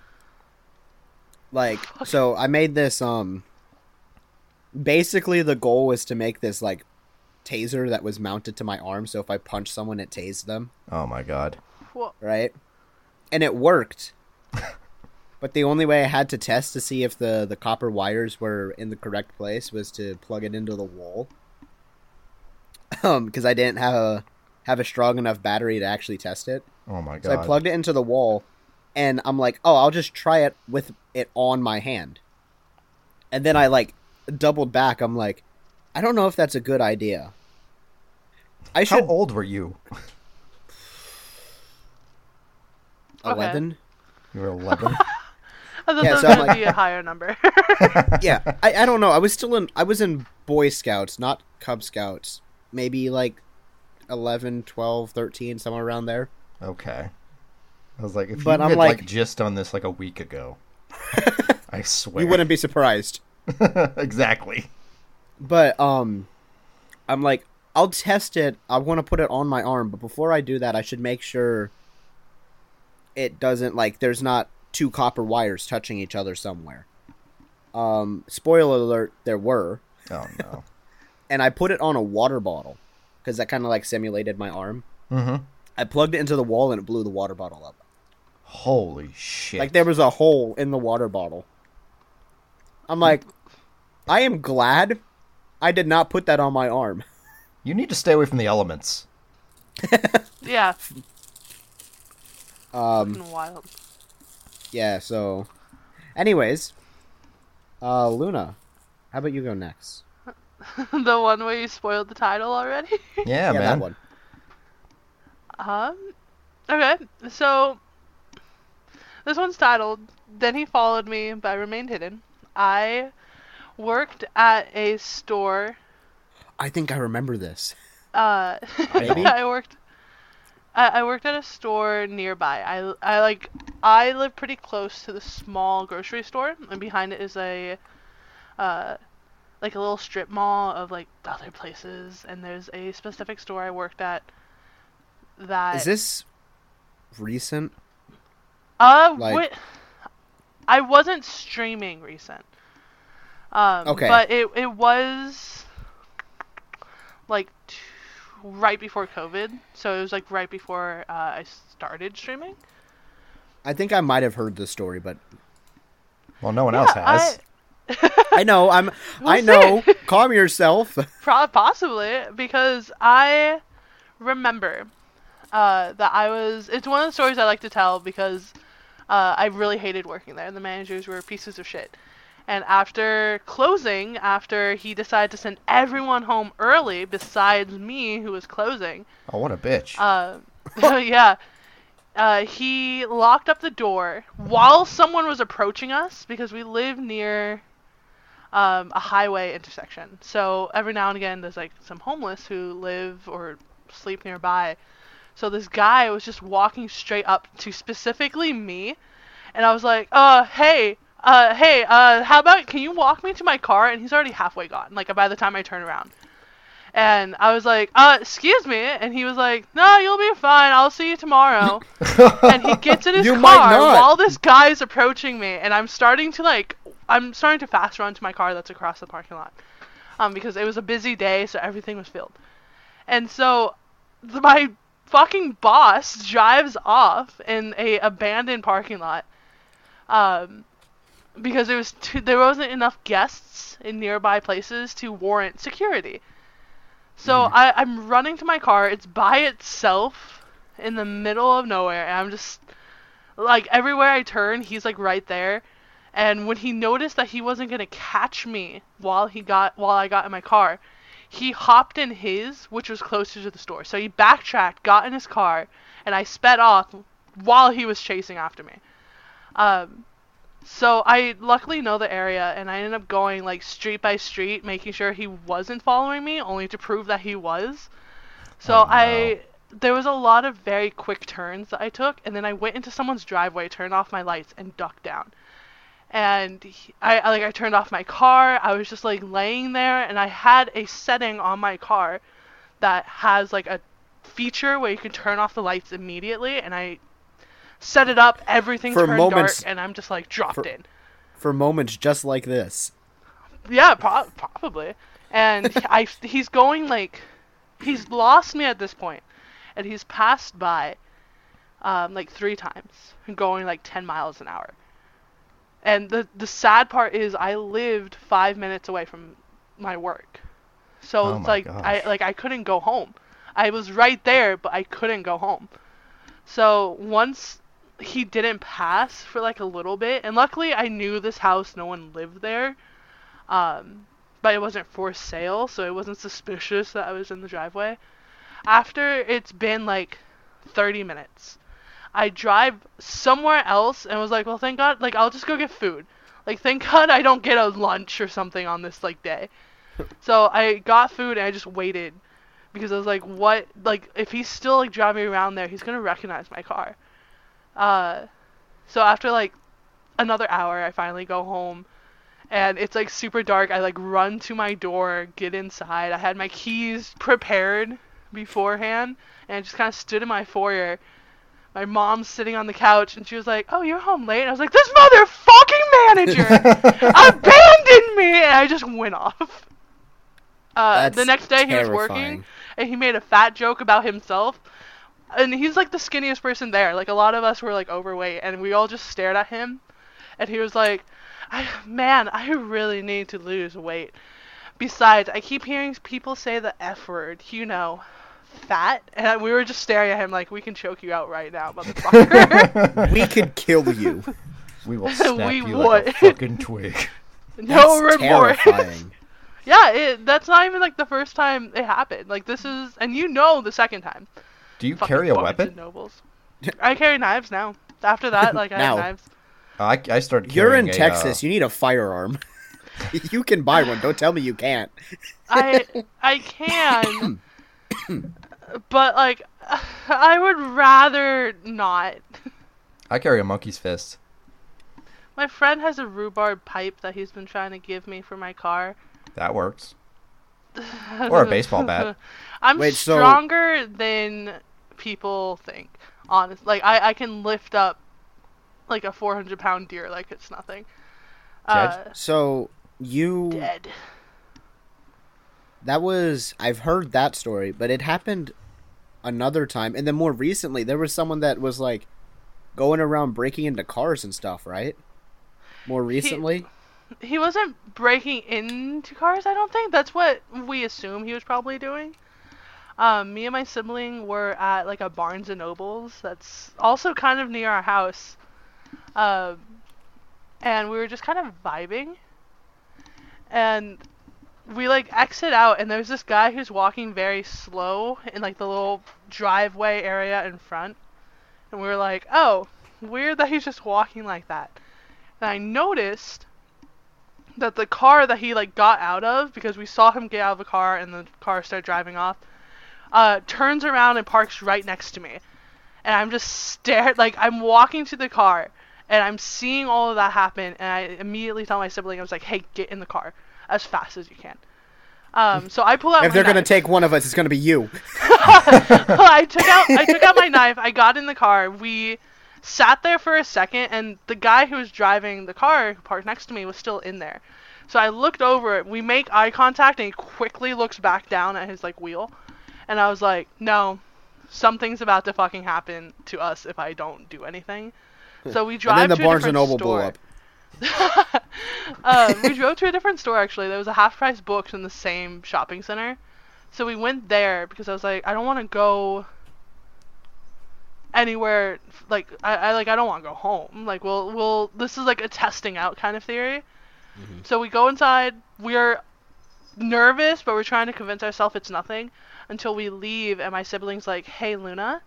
Like, so I made this. Um, basically, the goal was to make this like taser that was mounted to my arm. So if I punched someone, it tased them. oh my god. Right? And it worked. but the only way I had to test to see if the, the copper wires were in the correct place was to plug it into the wall. Um, because I didn't have a have a strong enough battery to actually test it. Oh my god. So I plugged it into the wall, and I'm like, oh, I'll just try it with it on my hand. And then I like doubled back. I'm like, I don't know if that's a good idea. I should. How old were you? Okay. eleven. You were 11. I thought Yeah, that was I'm gonna like- be a higher number. yeah I, I don't know i was still in i was in boy scouts not cub scouts maybe like 11 12 13 somewhere around there okay. I was like, if But you I'm had like- like just on this like a week ago, I swear. you wouldn't be surprised exactly. but um i'm like i'll test it i want to put it on my arm but before i do that i should make sure it doesn't like there's not two copper wires touching each other somewhere um spoiler alert there were Oh no. and i put it on a water bottle because that kind of like simulated my arm mm-hmm. i plugged it into the wall and it blew the water bottle up Holy shit. Like there was a hole in the water bottle. I'm like, I am glad I did not put that on my arm. You need to stay away from the elements. yeah, Um, fucking wild. yeah. So, anyways, uh, Luna, how about you go next? the one where you spoiled the title already. Yeah, that man. one. Um. Okay, so this one's titled "Then He Followed Me, but I Remained Hidden." I worked at a store. I think I remember this. Uh, Maybe? I worked. I, I worked at a store nearby. I, I like I live pretty close to the small grocery store, and behind it is a, uh, like a little strip mall of like other places, and there's a specific store I worked at. That Is this recent? Uh, Like- wait, I wasn't streaming recent. Um, Okay. But it it was like right before COVID, so it was like right before uh, I started streaming. I think I might have heard the story, but Well, no one else has. I know I'm. I We'll know. see. Calm yourself. Pro- possibly because I remember uh, that I was. It's one of the stories I like to tell because uh, I really hated working there. The managers were pieces of shit. And after closing, after he decided to send everyone home early besides me, who was closing, Oh, what a bitch. uh, yeah. Uh, he locked up the door while someone was approaching us because we live near um, a highway intersection. So every now and again, there's like some homeless who live or sleep nearby. So this guy was just walking straight up to specifically me, and I was like, "Uh, hey, uh, hey, uh, how about can you walk me to my car?" And he's already halfway gone. Like by the time I turn around. And I was like, uh, excuse me. And he was like, no, you'll be fine. I'll see you tomorrow. and he gets in his You car while this guy is approaching me. And I'm starting to, like, I'm starting to fast run to my car that's across the parking lot. Um, because it was a busy day, so everything was filled. And so the, my fucking boss drives off in a abandoned parking lot. Um, because there was too, there wasn't enough guests in nearby places to warrant security. So I, I'm running to my car. It's by itself in the middle of nowhere, and I'm just like everywhere I turn, he's like right there. And when he noticed that he wasn't gonna catch me while he got while I got in my car, he hopped in his, which was closer to the store. So he backtracked, got in his car, and I sped off while he was chasing after me. Um, so I luckily know the area, and I ended up going like street by street, making sure he wasn't following me, only to prove that he was. So Oh, no. I there was a lot of very quick turns that I took, and then I went into someone's driveway, turned off my lights, and ducked down. And he, I, I like I turned off my car. I was just like laying there, and I had a setting on my car that has like a feature where you can turn off the lights immediately, and I set it up. Everything For turned moments- dark, and I'm just like dropped for- in. For moments just like this. Yeah, pro- probably. And I, he's going like, he's lost me at this point, and he's passed by, um, like three times, going like ten miles an hour. And the the sad part is, I lived five minutes away from my work, so Oh it's like gosh. I like I couldn't go home. I was right there, but I couldn't go home. So once he didn't pass for like a little bit, and luckily I knew this house, no one lived there. Um, but it wasn't for sale, so it wasn't suspicious that I was in the driveway. After it's been like 30 minutes, I drive somewhere else and was like, well, thank God, like I'll just go get food. Like thank God I don't get a lunch or something on this like day. so I got food and I just waited because I was like, what? Like if he's still like driving around there, he's gonna recognize my car. Uh, so after like another hour, I finally go home and it's like super dark. I like run to my door, get inside. I had my keys prepared beforehand, and I just kind of stood in my foyer. My mom's sitting on the couch, and she was like, "Oh, you're home late." And I was like, "This motherfucking manager abandoned me!" And I just went off. Uh, the next day, he was working, and he made a fat joke about himself. And he's like the skinniest person there. Like a lot of us were like overweight, and we all just stared at him. And he was like, I, "Man, I really need to lose weight." Besides, I keep hearing people say the F word. You know, fat. And we were just staring at him like, "We can choke you out right now, motherfucker." We could kill you. We will snap We you like a would. fucking twig. no That's remorse. terrifying. yeah, it, that's not even like the first time it happened. Like this is, and you know the second time. Do you carry a weapon? Nobles. I carry knives now. After that, like I Now. have knives. I, I started. You're in carrying a, Texas. uh, You need a firearm. you can buy one. Don't tell me you can't. I I can, but like I would rather not. I carry a monkey's fist. My friend has a rhubarb pipe that he's been trying to give me for my car. That works. Or a baseball bat. I'm Wait, so- stronger than people think. Honest, like I, I can lift up like a 400 pound deer like it's nothing. Uh, So you dead. that was I've heard that story, but it happened another time, and then more recently there was someone that was like going around breaking into cars and stuff, right? More recently, He wasn't breaking into cars. I don't think that's what we assume he was probably doing. Um, me and my sibling were at like a Barnes and Nobles that's also kind of near our house, um, and we were just kind of vibing. And we like exit out, and there's this guy who's walking very slow in like the little driveway area in front, and we were like, "Oh, weird that he's just walking like that." And I noticed that the car that he like got out of because we saw him get out of the car and the car started driving off uh turns around and parks right next to me and i'm just stared like i'm walking to the car and i'm seeing all of that happen and i immediately tell my sibling i was like hey get in the car as fast as you can um so i pull out if they're gonna take one of us, it's gonna be you. well, I took out I took out my knife. I got in the car. We sat there for a second, and the guy who was driving the car, who parked next to me, was still in there. So I looked over. It. We make eye contact, and he quickly looks back down at his like wheel, and I was like, "No, something's about to fucking happen to us if I don't do anything." So we drive and then the to a Barnes and different Noble blew store. up. um, we drove to a different store actually. There was a half price books in the same shopping center. So we went there because I was like, I don't want to go anywhere like I, I like I don't want to go home. Like we'll we'll this is like a testing out kind of theory. Mm-hmm. So we go inside. We're nervous, but we're trying to convince ourselves it's nothing until we leave and my siblings like, "Hey Luna,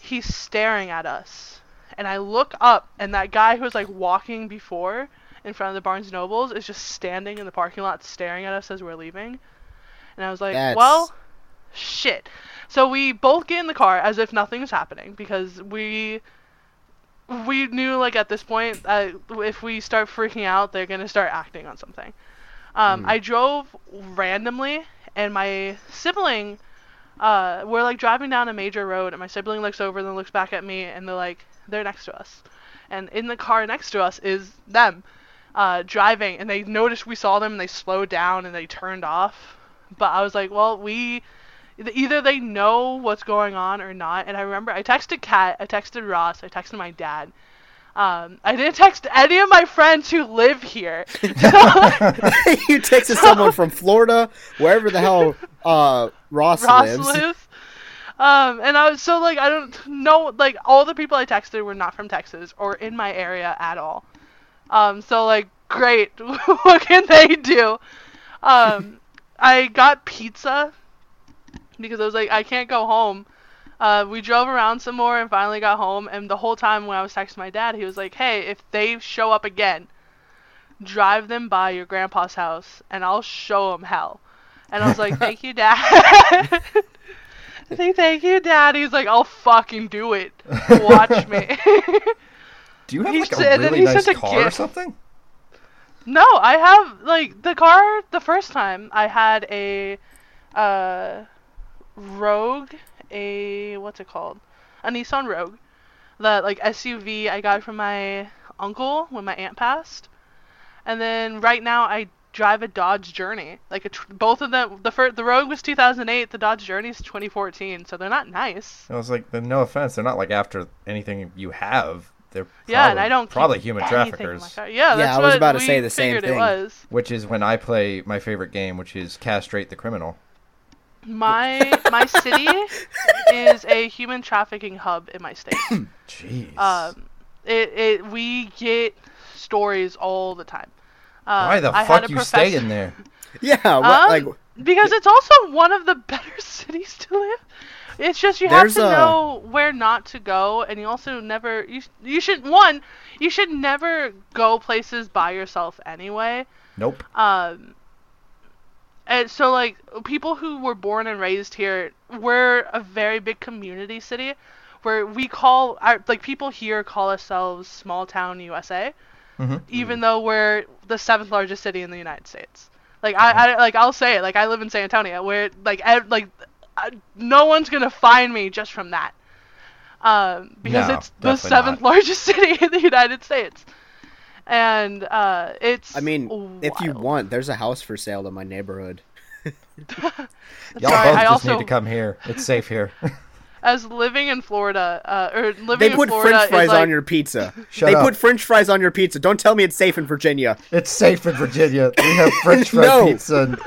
he's staring at us." And I look up and that guy who was like walking before in front of the Barnes Nobles is just standing in the parking lot staring at us as we're leaving. And I was like, That's- "Well, shit." So we both get in the car as if nothing nothing's happening because we we knew like at this point uh, if we start freaking out, they're gonna start acting on something. Um, Mm. I drove randomly, and my sibling, uh, we're like driving down a major road, and my sibling looks over and then looks back at me, and they're like, they're next to us, and in the car next to us is them, uh, driving, and they noticed we saw them, and they slowed down and they turned off, but I was like, well, we. Either they know what's going on or not, and I remember I texted Cat, I texted Ross, I texted my dad. Um, I didn't text any of my friends who live here. you texted someone from Florida, wherever the hell uh, Ross, Ross lives. lives. Um, and I was so like I don't know like all the people I texted were not from Texas or in my area at all. Um, so like great, what can they do? Um, I got pizza because I was like I can't go home. Uh, we drove around some more and finally got home. And the whole time when I was texting my dad, he was like, "Hey, if they show up again, drive them by your grandpa's house, and I'll show them hell." And I was like, "Thank you, dad." I think, "Thank you, dad." He's like, "I'll fucking do it. Watch me." Do you have He like a said- really nice a car or something? No, I have like the car. The first time I had a uh, Rogue, a what's it called? A Nissan Rogue, that like SUV I got from my uncle when my aunt passed, and then right now I drive a Dodge Journey. Like a tr- both of them. The first the Rogue was 2008. The Dodge Journey is 2014. So they're not nice. I was like, no offense, they're not like after anything you have. They're Yeah, and I don't probably human anything in my traffickers. car. Yeah, that's I was what about to say the same thing. It was. Which is when I play my favorite game, which is castrate the criminal. My my city is a human trafficking hub in my state. Jeez. Um, it, it we get stories all the time. Uh, Why the I fuck you professor- stay in there? Yeah, what, Um, like Because it's also one of the better cities to live. It's just you have to a- know where not to go, and you also never you you should one you should never go places by yourself anyway. Nope. Um, and so like people who were born and raised here, we're a very big community city, where we call our like people here call ourselves small town USA, hmm even though we're the seventh largest city in the United States. Like I, I like I'll say it like I live in San Antonio, where like ev- like uh, no one's gonna find me just from that. Um, because No, it's the seventh not. largest city in the United States, and uh, it's I mean, if you want, there's a house for sale in my neighborhood. Y'all Sorry, both I just also need to come here. It's safe here. as living in Florida, uh, or living in Florida. They in put Florida French fries like, on your pizza. Shut they up. put French fries on your pizza. Don't tell me it's safe in Virginia. it's safe in Virginia. We have French fry No. pizza. And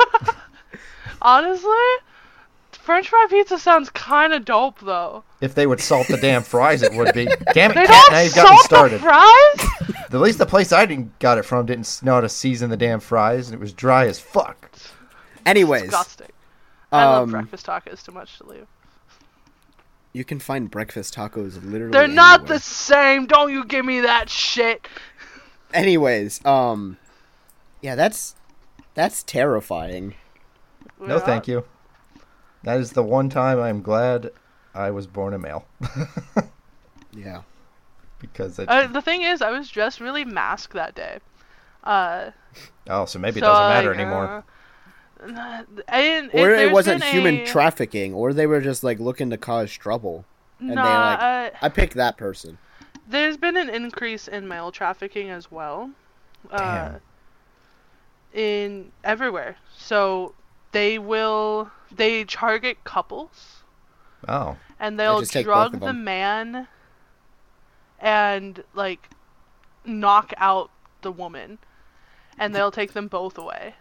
honestly, French fry pizza sounds kind of dope though. if they would salt the damn fries, it would be. Damn it, They Cat, don't now you've got me salt started. the fries. At least the place I didn't got it from didn't know how to season the damn fries, and it was dry as fuck. Anyways, Disgusting. I love um, breakfast tacos too much to leave. you can find breakfast tacos literally. They're not anywhere. the same. Don't you give me that shit. Anyways, um, yeah, that's that's terrifying. No, thank you. That is the one time I'm glad I was born a male. Yeah. because it, Uh, the thing is, I was dressed really masked that day. Uh, oh, so maybe it doesn't matter like, anymore. uh, and Or it wasn't human a- trafficking, or they were just like looking to cause trouble. and they, like- uh, I picked that person. There's been an increase in male trafficking as well. Uh, Damn. in everywhere. So they will they target couples Oh, and they'll drug the man and like knock out the woman and they'll take them both away.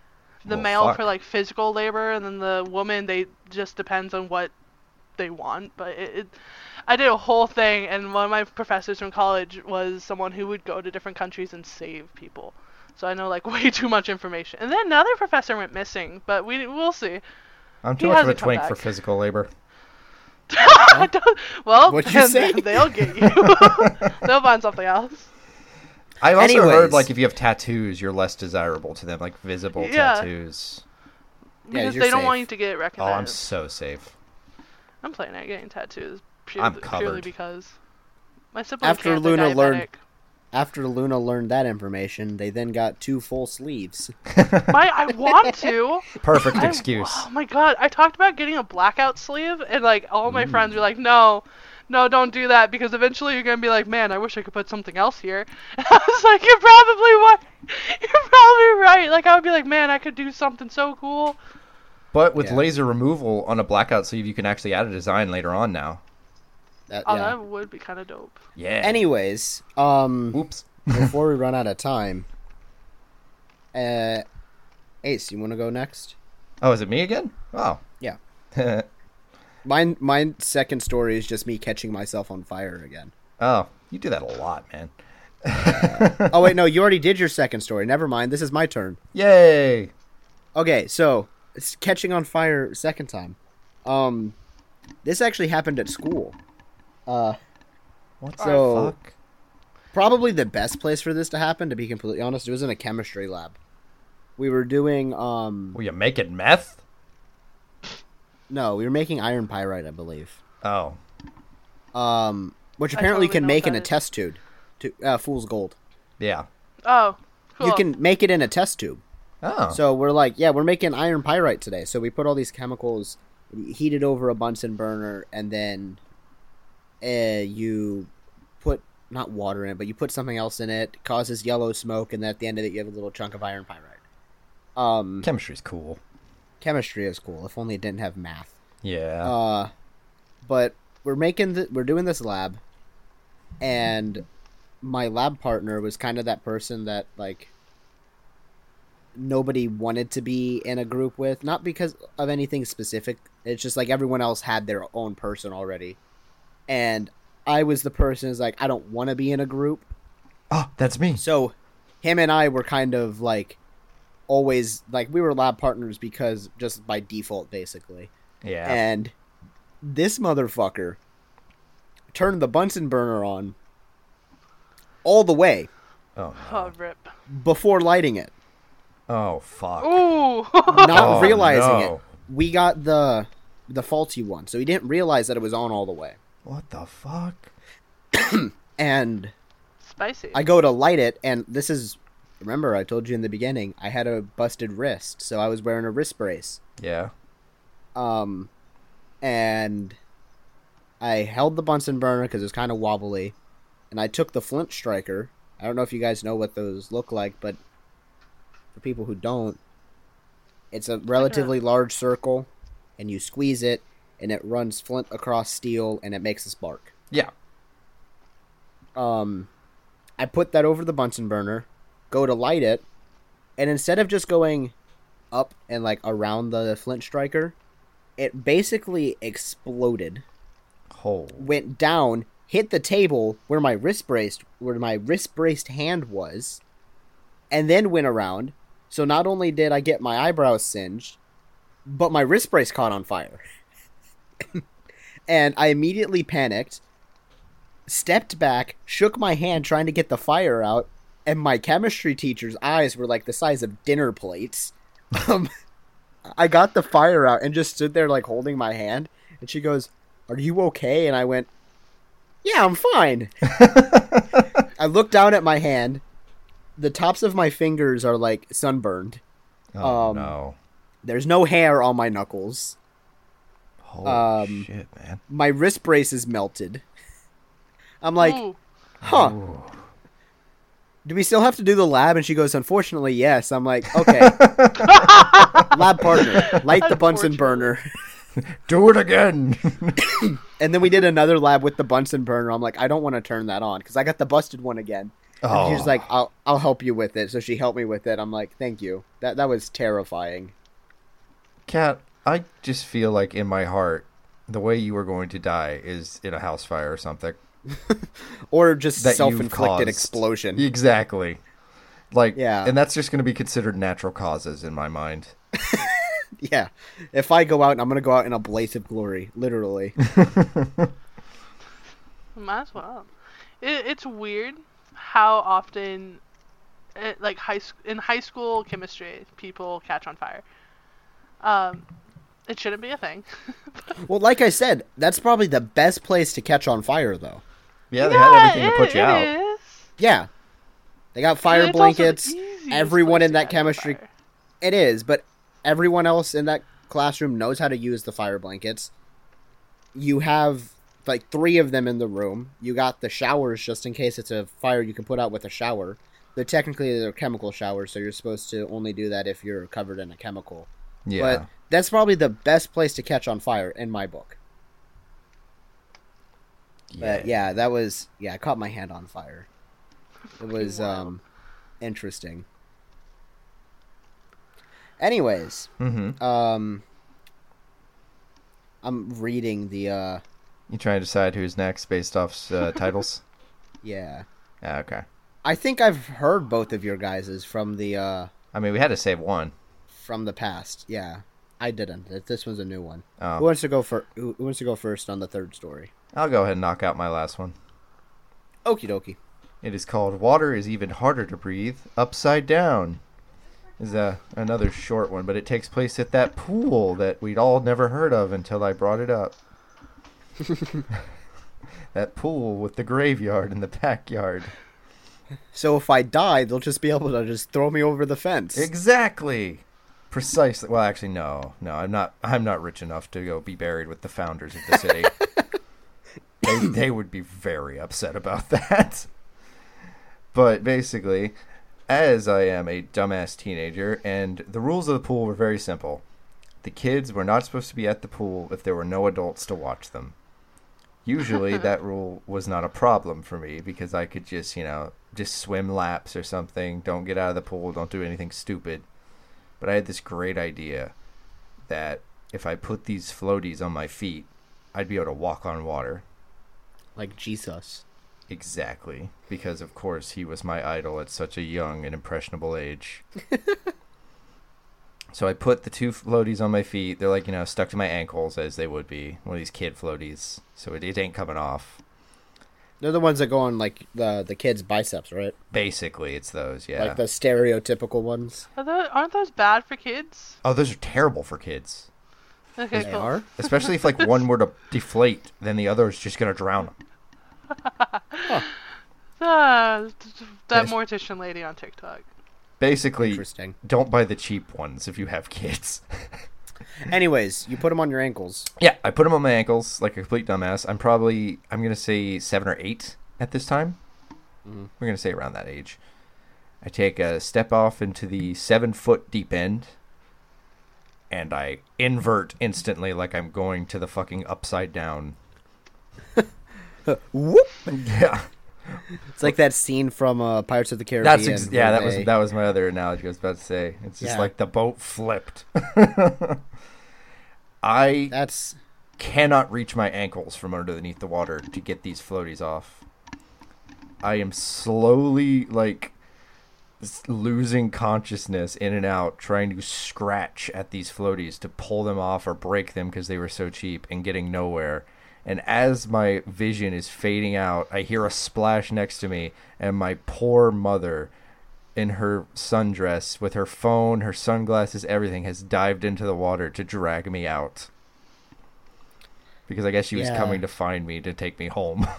The Well, male fuck. for like physical labor and then the woman they just depends on what they want, but it, it I did a whole thing and one of my professors from college was someone who would go to different countries and save people. So I know like way too much information. And then another professor went missing, but we we'll see. I'm too He much of a hasn't twink for physical labor. Well, What'd you say? they'll get you. they'll find something else. I also Anyways. heard like if you have tattoos, you're less desirable to them, like visible Yeah. tattoos. Because you're they don't want you to get recognized. Oh. I'm so safe. I'm planning on getting tattoos purely, I'm purely because my siblings After can't, they're Luna learned- diabetic. After Luna learned that information, they then got two full sleeves. My, I want to. Perfect I- excuse. oh my god, I talked about getting a blackout sleeve, and like all my friends Mm. were like, "No, no, don't do that," because eventually you're gonna be like, "Man, I wish I could put something else here." And I was like, "You're probably right. You're probably right." Like I would be like, "Man, I could do something so cool." But with Yeah. laser removal on a blackout sleeve, you can actually add a design later on now. That, Oh, yeah. that would be kind of dope. Yeah. Anyways, um, Oops. before we run out of time, uh, Ace, you want to go next? Oh, is it me again? Oh. Yeah. Mine, my second story is just me catching myself on fire again. Oh, you do that a lot, man. Oh wait, no, you already did your second story. Never mind. This is my turn. Yay! Okay, so it's catching on fire second time. Um, this actually happened at school. Uh, What So- the fuck? probably the best place for this to happen, to be completely honest. It was in a chemistry lab. We were doing um, Were you making meth? no, we were making iron pyrite, I believe. Oh. Um, which apparently totally can make what in a that is. test tube. To uh, fool's gold. Yeah. Oh, cool. You can make it in a test tube. Oh. So we're like, yeah, we're making iron pyrite today. So we put all these chemicals, heated over a Bunsen burner, and then uh, you put not water in it, but you put something else in it, causes yellow smoke, and then at the end of it, you have a little chunk of iron pyrite. Um, Chemistry's cool. chemistry is cool. If only it didn't have math. Yeah. Uh, but we're making the, we're doing this lab, and my lab partner was kind of that person that like nobody wanted to be in a group with, not because of anything specific. It's just like everyone else had their own person already, and I was the person who's like I don't want to be in a group. oh, that's me. So him and I were kind of like always like we were lab partners because just by default basically. Yeah. And this motherfucker turned the Bunsen burner on all the way oh, Oh, no. rip. before lighting it, oh, fuck. Ooh. not Oh, realizing no. it. We got the the faulty one, so he didn't realize that it was on all the way. What the fuck? And Spicy. I go to light it, and this is remember I told you in the beginning I had a busted wrist, so I was wearing a wrist brace. Yeah. Um, and I held the Bunsen burner because it was kind of wobbly, and I took the flint striker. I don't know if you guys know what those look like, but for people who don't, it's a relatively large circle, and you squeeze it, and it runs flint across steel, and it makes a spark. Yeah. Um, I put that over the Bunsen burner, go to light it, and instead of just going up and like around the flint striker, it basically exploded, Oh. went down, hit the table where my wrist braced where my wrist braced hand was, and then went around. So not only did I get my eyebrows singed, but my wrist brace caught on fire. and I immediately panicked, stepped back, shook my hand trying to get the fire out, and my chemistry teacher's eyes were like the size of dinner plates. Um, I got the fire out and just stood there like holding my hand, and she goes, "Are you okay?" And I went, "Yeah, I'm fine." I looked down at my hand. The tops of my fingers are like sunburned. Oh, Um, no. There's no hair on my knuckles. Holy um, shit, man. My wrist brace is melted. I'm like, Ooh. huh. Ooh. Do we still have to do the lab? And she goes, unfortunately, yes. I'm like, okay. lab partner, light the Bunsen burner. Do it again. And then we did another lab with the Bunsen burner. I'm like, I don't want to turn that on because I got the busted one again. And oh. she's like, I'll I'll help you with it. So she helped me with it. I'm like, thank you. That that was terrifying. Cat, I just feel like in my heart, the way you are going to die is in a house fire or something. Or just That self-inflicted explosion. Exactly. Like, Yeah. and that's just going to be considered natural causes in my mind. Yeah. If I go out, I'm gonna go out in a blaze of glory, literally. Might as well. It, it's weird how often, it, like high sc- in high school chemistry, people catch on fire. Um, It shouldn't be a thing. Well, like I said, that's probably the best place to catch on fire, though. Yeah, they had everything to put you it out. is. Yeah, they got fire It's also the blankets. Everyone in that chemistry, it is, but everyone else in that classroom knows how to use the fire blankets. You have like three of them in the room. You got the showers just in case it's a fire you can put out with a shower. They're technically they're chemical showers, so you're supposed to only do that if you're covered in a chemical. Yeah. But that's probably the best place to catch on fire in my book. But yeah, that was yeah, I caught my hand on fire. It was um interesting. Anyways, Mm-hmm. um I'm reading the uh You trying to decide who's next based off uh, titles? yeah. Yeah, okay. I think I've heard both of your guys's from the uh I mean, we had to save one. from the past. Yeah. I didn't. This one's a new one. Oh. Who Oh, wants to go for who who wants to go first on the third story? I'll go ahead and knock out my last one. Okie dokie. It is called "Water is Even Harder to Breathe Upside Down." Is a another short one, but it takes place at that pool that we'd all never heard of until I brought it up. that pool with the graveyard in the backyard. So if I die, they'll just be able to just throw me over the fence. Exactly. Precisely. Well, actually, no, no. I'm not. I'm not rich enough to go be buried with the founders of the city. they, they would be very upset about that. But basically, as I am a dumbass teenager, and the rules of the pool were very simple. The kids were not supposed to be at the pool if there were no adults to watch them. Usually, that rule was not a problem for me because I could just, you know, just swim laps or something. Don't get out of the pool. Don't do anything stupid. But I had this great idea that if I put these floaties on my feet, I'd be able to walk on water. like Jesus. Exactly. Because, of course, he was my idol at such a young and impressionable age. so I put the two floaties on my feet. They're like, you know, stuck to my ankles as they would be. One of these kid floaties. So it, it ain't coming off. They're the ones that go on like the the kids' biceps, right? Basically, it's those, yeah. Like the stereotypical ones. Are those, aren't those bad for kids? oh, those are terrible for kids. Okay, They cool. are. Especially if, like, one were to deflate, then the other is just going to drown them. Ah, that Yes. mortician lady on TikTok. Basically, Interesting. don't buy the cheap ones if you have kids. Anyways, you put them on your ankles. Yeah, I put them on my ankles like a complete dumbass. I'm probably I'm gonna say seven or eight at this time. Mhm. We're gonna say around that age. I take a step off into the seven foot deep end, and I invert instantly like I'm going to the fucking upside down. Whoop! Yeah, It's like that scene from uh, Pirates of the Caribbean. that's ex- yeah. That was that was my other analogy. I was about to say it's just Yeah. like the boat flipped. I That's cannot reach my ankles from underneath the water to get these floaties off. I am slowly like losing consciousness in and out trying to scratch at these floaties to pull them off or break them because they were so cheap and getting nowhere. And as my vision is fading out, I hear a splash next to me and my poor mother in her sundress with her phone, her sunglasses, everything has dived into the water to drag me out. Because I guess she was Yeah. coming to find me to take me home.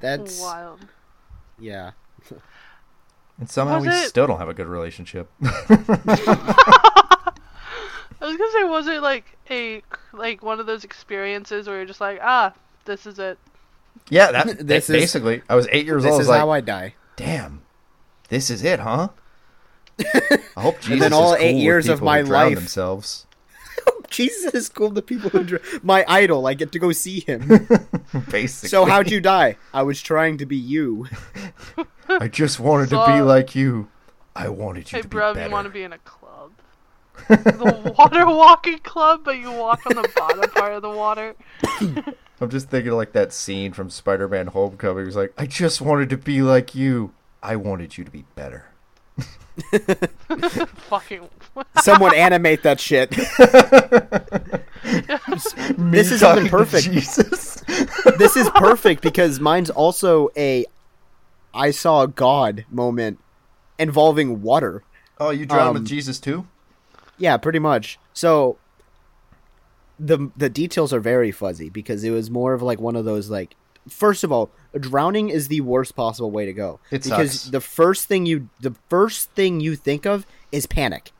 that's Wild. yeah. and somehow Was we it- still don't have a good relationship. I was gonna say, was it like a like one of those experiences where you're just like, ah, this is it. yeah, that, This this is- basically. I was eight years This old. This is was like, how I die. damn, this is it, huh? I hope Jesus then all is cool eight with years of people my life- themselves. Jesus is cool to people who dr- my idol. I get to go see him. Basically, so how'd you die? I was trying to be you. I just wanted to be like you. I wanted you Hey, to bro, be better. Hey bro, you want to be in a club? The water walking club, but you walk on the bottom part of the water. I'm just thinking like that scene from Spider-Man: Homecoming. It was like, I just wanted to be like you. I wanted you to be better. Fucking. Someone animate that shit. This is even perfect. Jesus. this is perfect because mine's also a I saw God moment involving water. oh, you drowned Um, with Jesus too? Yeah, pretty much. So the the details are very fuzzy because it was more of like one of those like first of all, drowning is the worst possible way to go. It because sucks. the first thing you the first thing you think of is panic.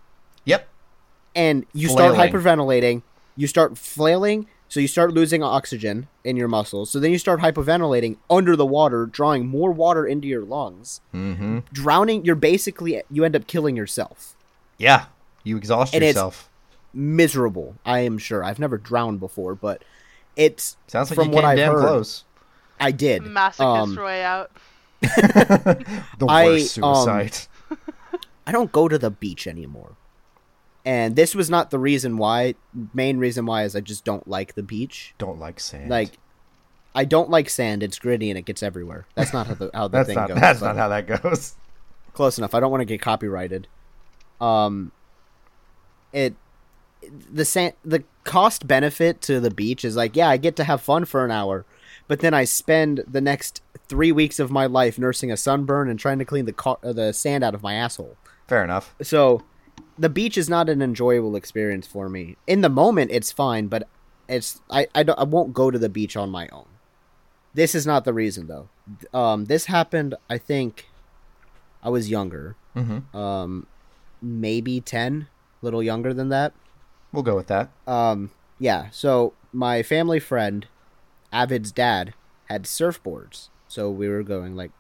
Yep. And you start hyperventilating, you start flailing, so you start losing oxygen in your muscles. So then you start hyperventilating under the water, drawing more water into your lungs. Mm-hmm. Drowning, you're basically you end up killing yourself. Yeah. You exhaust And it's- yourself. Miserable, I am sure. I've never drowned before, but it's Sounds like from you what came I've damn heard. close. I did. Masochist Um, way out. The I, worst um, suicide. I don't go to the beach anymore. And this was not the reason why. Main reason why is I just don't like the beach. Don't like sand. Like, I don't like sand. It's gritty and it gets everywhere. That's not how the how the that's thing not goes. that's not how that goes. close enough. I don't want to get copyrighted. Um, it the sand the cost benefit to the beach is like yeah I get to have fun for an hour, but then I spend the next three weeks of my life nursing a sunburn and trying to clean the co- the sand out of my asshole. Fair enough. So, the beach is not an enjoyable experience for me. In the moment, it's fine, but it's I I, don't, I won't go to the beach on my own. This is not the reason though. Um, this happened. I think I was younger, Mm-hmm. um, maybe ten, little younger than that. We'll go with that. Um, yeah. So my family friend, Avid's dad, had surfboards. So we were going like,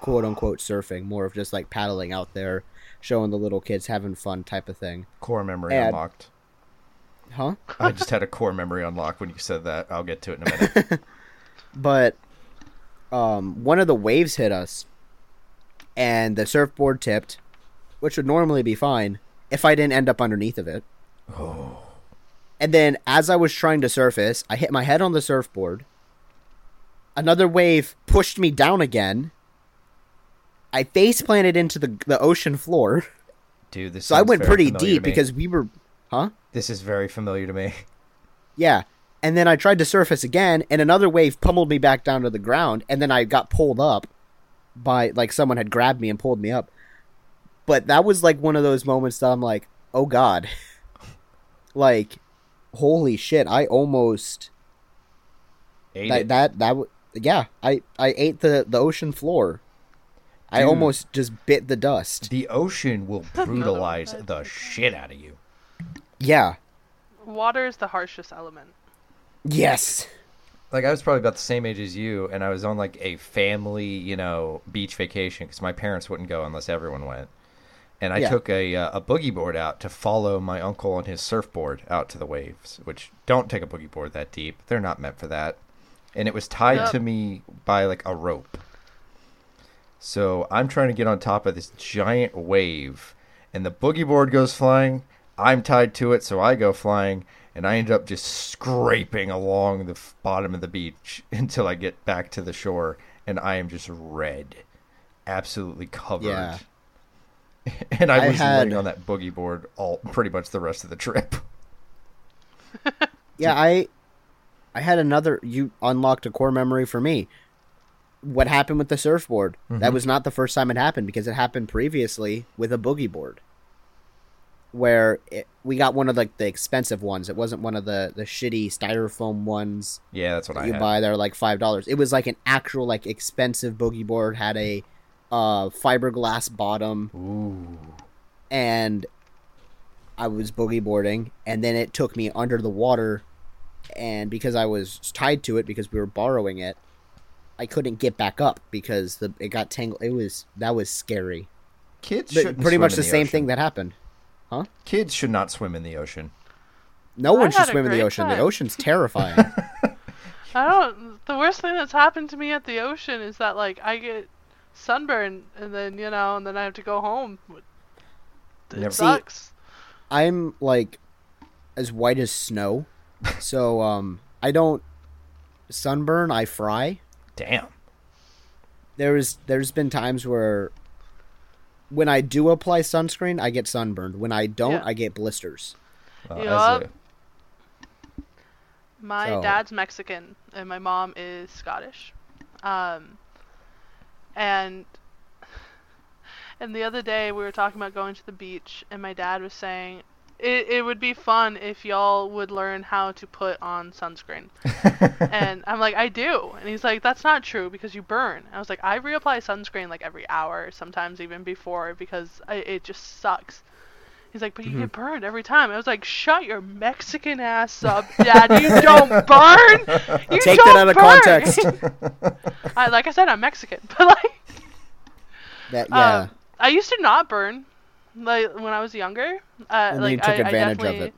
quote unquote, surfing, more of just like paddling out there, showing the little kids having fun type of thing. Core memory Add- unlocked. Huh? I just had a core memory unlocked when you said that. I'll get to it in a minute. But um, one of the waves hit us, and the surfboard tipped, which would normally be fine if I didn't end up underneath of it. oh. And then as I was trying to surface, I hit my head on the surfboard. Another wave pushed me down again. I face planted into the the ocean floor. Dude, this So I went pretty deep because we were huh? this is very familiar to me. Yeah. And then I tried to surface again and another wave pummeled me back down to the ground and then I got pulled up by like someone had grabbed me and pulled me up. But that was like one of those moments that I'm like, "Oh god." like holy shit, I almost Ate that it. that that yeah i i ate the the ocean floor i almost just bit the dust The ocean will brutalize the shit out of you. yeah Water is the harshest element. yes Like I was probably about the same age as you, and I was on like a family, you know, beach vacation because my parents wouldn't go unless everyone went. And I Yeah. took a uh, a boogie board out to follow my uncle on his surfboard out to the waves. Which don't take a boogie board that deep; they're not meant for that. And it was tied Yep. to me by like a rope. So I'm trying to get on top of this giant wave, and the boogie board goes flying. I'm tied to it, so I go flying, and I end up just scraping along the f- bottom of the beach until I get back to the shore, and I am just red, absolutely covered. Yeah. and I I was had- laying on that boogie board all pretty much the rest of the trip. yeah i i had another you unlocked a core memory for me what happened with the surfboard that Mhm. was not the first time it happened because it happened previously with a boogie board where it, we got one of like the expensive ones it wasn't one of the the shitty styrofoam ones Yeah, that's what I you had. buy they're like five dollars. It was like an actual like expensive boogie board, had a uh fiberglass bottom, Ooh. and I was boogie boarding, and then it took me under the water, and because I was tied to it because we were borrowing it, I couldn't get back up because the it got tangled. It was that was scary. Kids shouldn't pretty swim much in the, same ocean. thing that happened. Huh? Kids should not swim in the ocean. No I one should swim in the great ocean. The ocean's terrifying. I don't. The worst thing that's happened to me at the ocean is that like I get sunburned and then you know and then I have to go home. It Never- See, sucks. I'm like as white as snow. So um I don't sunburn, I fry. Damn. There's there's been times where when I do apply sunscreen, I get sunburned. When I don't, Yeah. I get blisters. Uh, Yup. as My So- dad's Mexican and my mom is Scottish. Um, and and the other day we were talking about going to the beach and my dad was saying it, it would be fun if y'all would learn how to put on sunscreen. and I'm like, I do. And he's like, that's not true because you burn. I was like, I reapply sunscreen like every hour, sometimes even before because I, it just sucks. He's like, but you get burned every time. I was like, shut your Mexican ass up, Dad. You don't burn. You Take don't that out of burn." context. I, like I said, I'm Mexican, but like, that yeah. um, I used to not burn, like when I was younger. Uh, And like you took I, advantage of I definitely, it.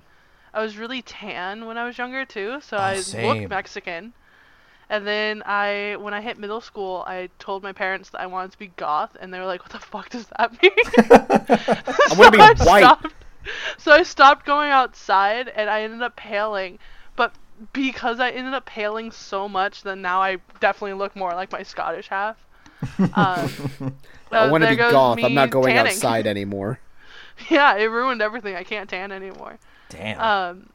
I was really tan when I was younger too, so Oh, I same. looked Mexican. And then I, when I hit middle school, I told my parents that I wanted to be goth, and they were like, "What the fuck does that mean?" I wanna be So white. stopped- so I stopped going outside, and I ended up paling. But because I ended up paling so much, then now I definitely look more like my Scottish half. Um, I want to there be goes goth. I'm not going tanning. outside anymore. yeah, it ruined everything. I can't tan anymore. Damn. Um,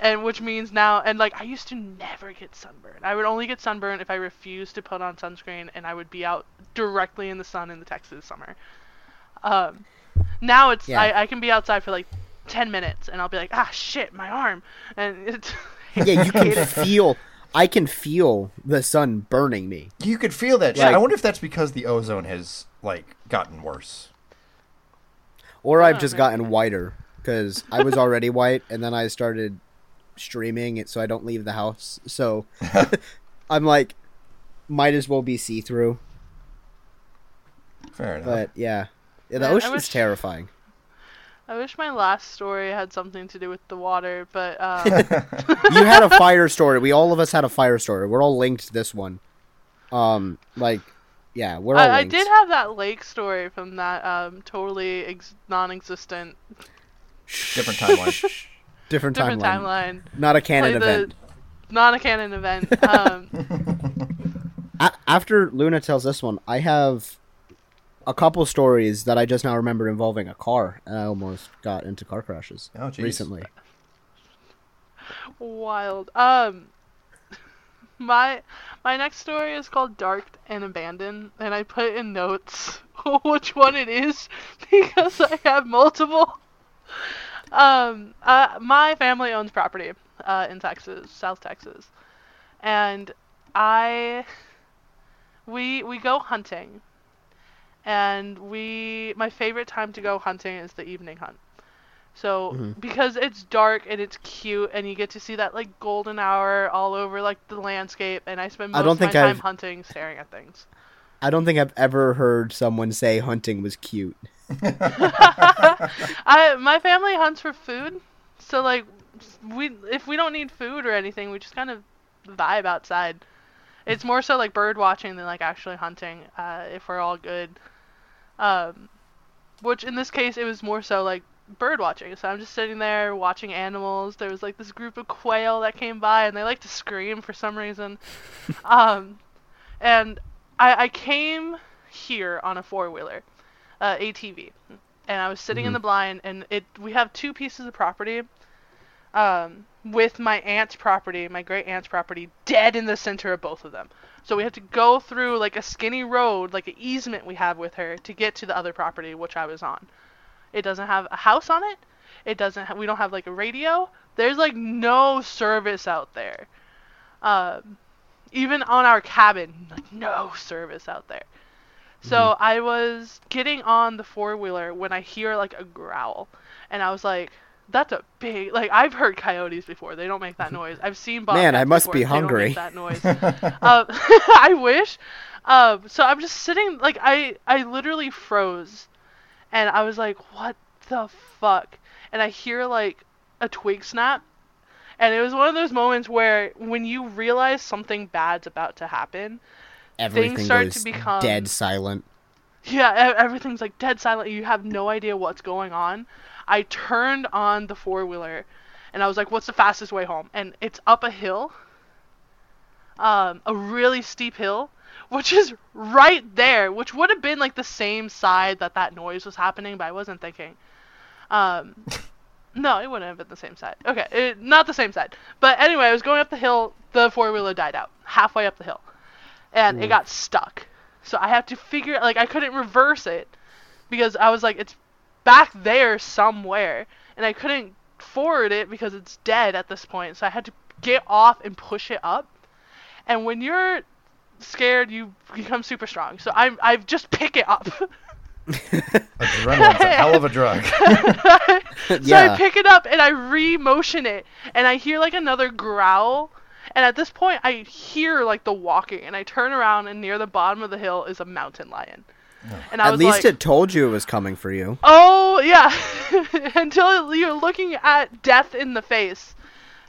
and which means now, and like I used to never get sunburned. I would only get sunburned if I refused to put on sunscreen, and I would be out directly in the sun in the Texas summer. Um, now it's Yeah. I, I can be outside for like ten minutes, and I'll be like, ah shit, my arm, and it's Yeah, you can feel. I can feel the sun burning me. you could feel that. Like- I wonder if that's because the ozone has like gotten worse. Or I've Oh, just maybe. gotten whiter because I was already white, and then I started streaming it so I don't leave the house. So I'm like, might as well be see through. Fair enough. But yeah, yeah the Man, I ocean's wish- terrifying. I wish my last story had something to do with the water, but um, you had a fire story. We all of us had a fire story. We're all linked to this one. Um, like, yeah, we're all I, I did have that lake story from that um, totally ex- non-existent Different timeline. Different, different timeline. timeline. Not a canon Play the event. not a canon event. Um, A- after Luna tells this one, I have a couple stories that I just now remember involving a car, and I almost got into car crashes Oh, recently. wild. Um, my my next story is called "Dark and Abandoned," and I put in notes which one it is because I have multiple. Um, uh, my family owns property uh, in Texas, South Texas, and I we we go hunting, and we my favorite time to go hunting is the evening hunt. So Mhm. because it's dark and it's cute and you get to see that like golden hour all over like the landscape and I spend I most don't of my time I've- hunting staring at things. I don't think I've ever heard someone say hunting was cute. I my family hunts for food. So like we if we don't need food or anything, we just kind of vibe outside. It's more so like bird watching than like actually hunting. Uh, if we're all good, um, which in this case it was more so like bird watching. So I'm just sitting there watching animals. There was like this group of quail that came by and they like to scream for some reason. um, and I, I came here on a four wheeler, uh, ATV, and I was sitting in Mhm. the blind and it we have two pieces of property. Um, with my aunt's property, my great aunt's property, dead in the center of both of them. So we had to go through like a skinny road, like an easement we have with her, to get to the other property which I was on. It doesn't have a house on it. It doesn't. Ha- we don't have like a radio. There's like no service out there. Um, even on our cabin, like no service out there. So I was getting on the four wheeler when I hear like a growl, and I was like, "That's a big like I've heard coyotes before. They don't make that noise. I've seen Man, I bobcats must before, be hungry." make that noise. um, I wish. Um, so I'm just sitting like I I literally froze, and I was like, "What the fuck?" And I hear like a twig snap, and it was one of those moments where when you realize something bad's about to happen, Everything start goes to become- dead silent. yeah, everything's like dead silent. You have no idea what's going on. I turned on the four wheeler, and I was like, "What's the fastest way home?" And it's up a hill, um, a really steep hill, which is right there, which would have been like the same side that that noise was happening, but I wasn't thinking. Um, no, it wouldn't have been the same side. Okay, it, not the same side. But anyway, I was going up the hill. The four wheeler died out halfway up the hill, and it mm. got stuck. So I have to figure like I couldn't reverse it because I was like it's back there somewhere, and I couldn't forward it because it's dead at this point. So I had to get off and push it up. And when you're scared, you become super strong. So I I just pick it up. Adrenaline's a hell of a drug. so Yeah. I pick it up and I re-motion it, and I hear like another growl. And at this point, I hear like the walking, and I turn around, and near the bottom of the hill is a mountain lion. And I At was least like, it told you it was coming for you. Oh yeah, until you're looking at death in the face,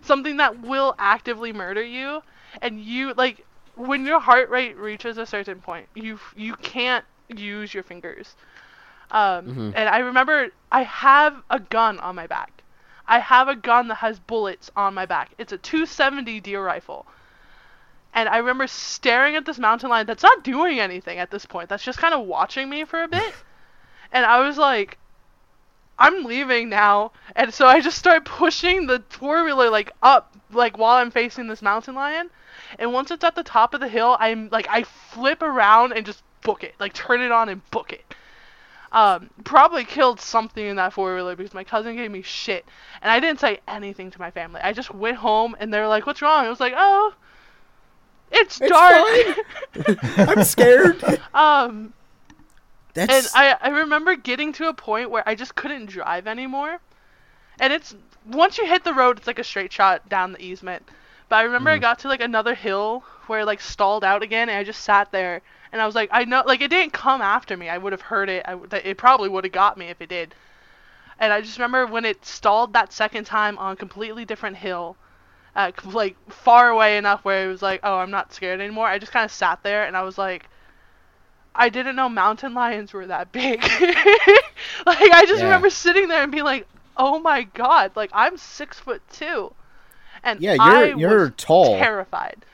something that will actively murder you, and you like when your heart rate reaches a certain point, you you can't use your fingers. Um, Mhm. And I remember I have a gun on my back. I have a gun that has bullets on my back. It's a 270 deer rifle. And I remember staring at this mountain lion that's not doing anything at this point. That's just kind of watching me for a bit. and I was like, I'm leaving now. And so I just start pushing the four wheeler like up, like while I'm facing this mountain lion. And once it's at the top of the hill, I'm like I flip around and just book it, like turn it on and book it. Um, probably killed something in that four wheeler because my cousin gave me shit, and I didn't say anything to my family. I just went home and they were like, "What's wrong?" I was like, "Oh, it's, It's dark." I'm scared. um, and I, I remember getting to a point where I just couldn't drive anymore. And it's once you hit the road, it's like a straight shot down the easement. But I remember I got to like another hill where it like stalled out again, and I just sat there and I was like, I know, like it didn't come after me. I would have heard it. I, it probably would have got me if it did. And I just remember when it stalled that second time on a completely different hill, uh, like far away enough where it was like, oh, I'm not scared anymore. I just kind of sat there and I was like, I didn't know mountain lions were that big. like I just Yeah. remember sitting there and being like, oh my god, like I'm six foot two, and yeah. You're you're was tall. terrified.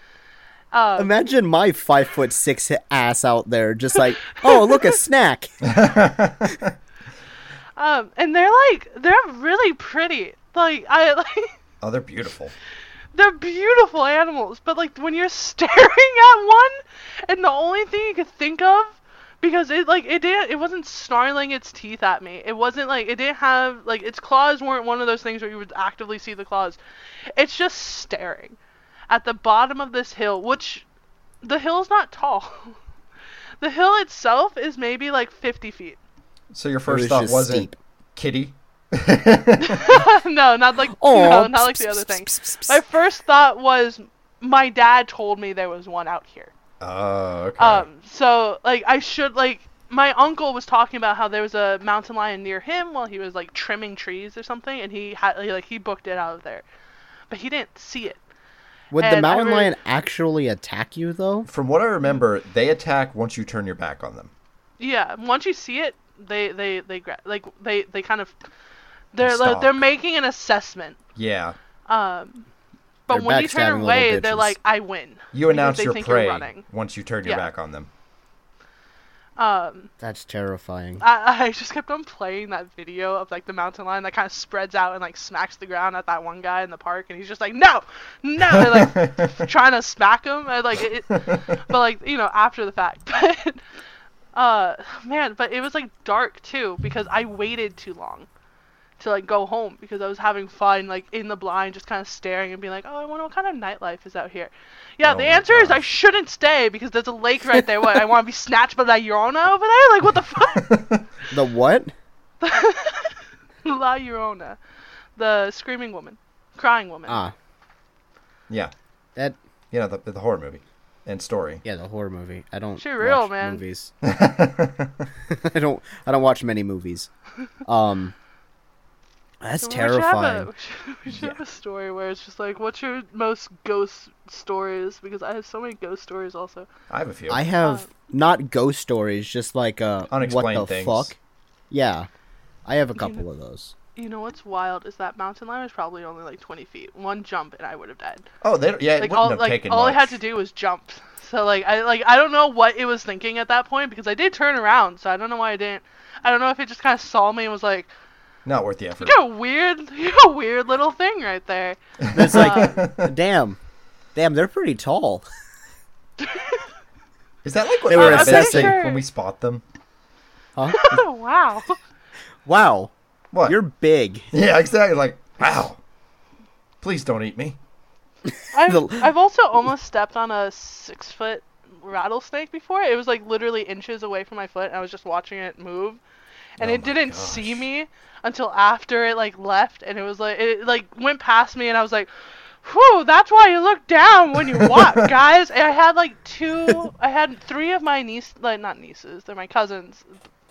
Um, Imagine my five foot six ass out there, just like, oh look, a snack. um, and they're like, they're really pretty. Like I like. oh, they're beautiful. they're beautiful animals, but like when you're staring at one, and the only thing you can think of, because it like it didn't, it wasn't snarling its teeth at me. It wasn't like it didn't have like its claws weren't one of those things where you would actively see the claws. It's just staring at the bottom of this hill, which the hill's not tall. the hill itself is maybe like 50 feet. So your first was thought wasn't steep. kitty? no, not like Aw, no, not like the other thing. My first thought was my dad told me there was one out here. Oh, okay. Um, so like I should like my uncle was talking about how there was a mountain lion near him while he was like trimming trees or something, and he had like he booked it out of there, but he didn't see it. Would the and I mountain re- lion actually attack you though? From what I remember, they attack once you turn your back on them. Yeah, once you see it, they they they gra- like they they kind of they're like, they're making an assessment. Yeah. Um, but when you turn away, they're bitches. like, "I win." You announce they your think you're prey once you turn your Yeah. back on them. Um, That's terrifying. I, I just kept on playing that video of like the mountain lion that kind of spreads out and like smacks the ground at that one guy in the park, and he's just like, no, no, They're, like trying to smack him, and like it, but like you know after the fact, but uh, man, but it was like dark too because I waited too long to like go home because I was having fun like in the blind, just kind of staring and being like, oh, I wonder what kind of nightlife is out here. Yeah, Oh the my answer is I shouldn't stay because there's a lake right there. What I want to be snatched by that Llorona over there? Like what the fuck? The what? La Llorona, the screaming woman, crying woman. Ah, yeah. that You know, the, the horror movie and story. yeah, the horror movie. I don't She real, watch man. movies. I don't I don't watch many movies. Um That's We should have a- terrifying. We should, we should Yeah. have a story where it's just like, what's your most ghost stories? Because I have so many ghost stories also. I have a few. I have not ghost stories, just like uh what Unexplained the things. fuck? Yeah. I have a You couple know- of those. You know what's wild is that mountain lion was probably only like 20 feet. One jump and I would have died. oh, they, don't- yeah, it Like wouldn't all have like taken all I had to do was jump. So like I like I don't know what it was thinking at that point because I did turn around. So I don't know why I didn't. I don't know if it just kind of saw me and was like, Not worth the effort. "You got a weird, you got a weird little thing right there." It's like uh, damn. Damn, they're pretty tall. Is that like what They were happens assessing- when- when we spot them? Huh? wow. wow. What? You're big. Yeah, exactly. Like, wow. Please don't eat me. I've, I've also almost stepped on a six foot rattlesnake before. It was like literally inches away from my foot, and I was just watching it move, and Oh it didn't see me until after it like left, and it was like it like went past me, and I was like, "Whew, that's why you look down when you walk, guys." And I had like two, I had three of my niece, like not nieces, they're my cousins,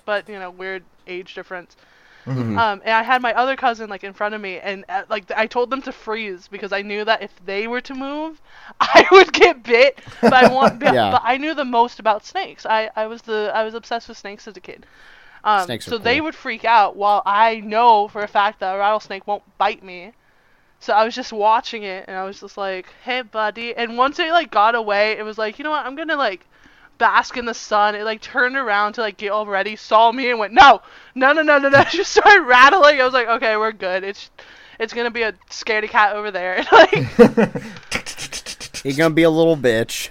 but you know weird age difference. Mhm. Um, and I had my other cousin like in front of me, and uh, like I told them to freeze because I knew that if they were to move, I would get bit. But I want, Yeah. but I knew the most about snakes. I, I was the I was obsessed with snakes as a kid. Um, Snakes are so they cool. would freak out while I know for a fact that a rattlesnake won't bite me. So I was just watching it, and I was just like, "Hey, buddy!" And once it like got away, it was like, you know what? I'm gonna like bask in the sun. It like turned around to like get all ready, saw me, and went, "No, no, no, no, no, no!" Just started rattling. I was like, "Okay, we're good. It's it's gonna be a scaredy cat over there." like You're gonna be a little bitch.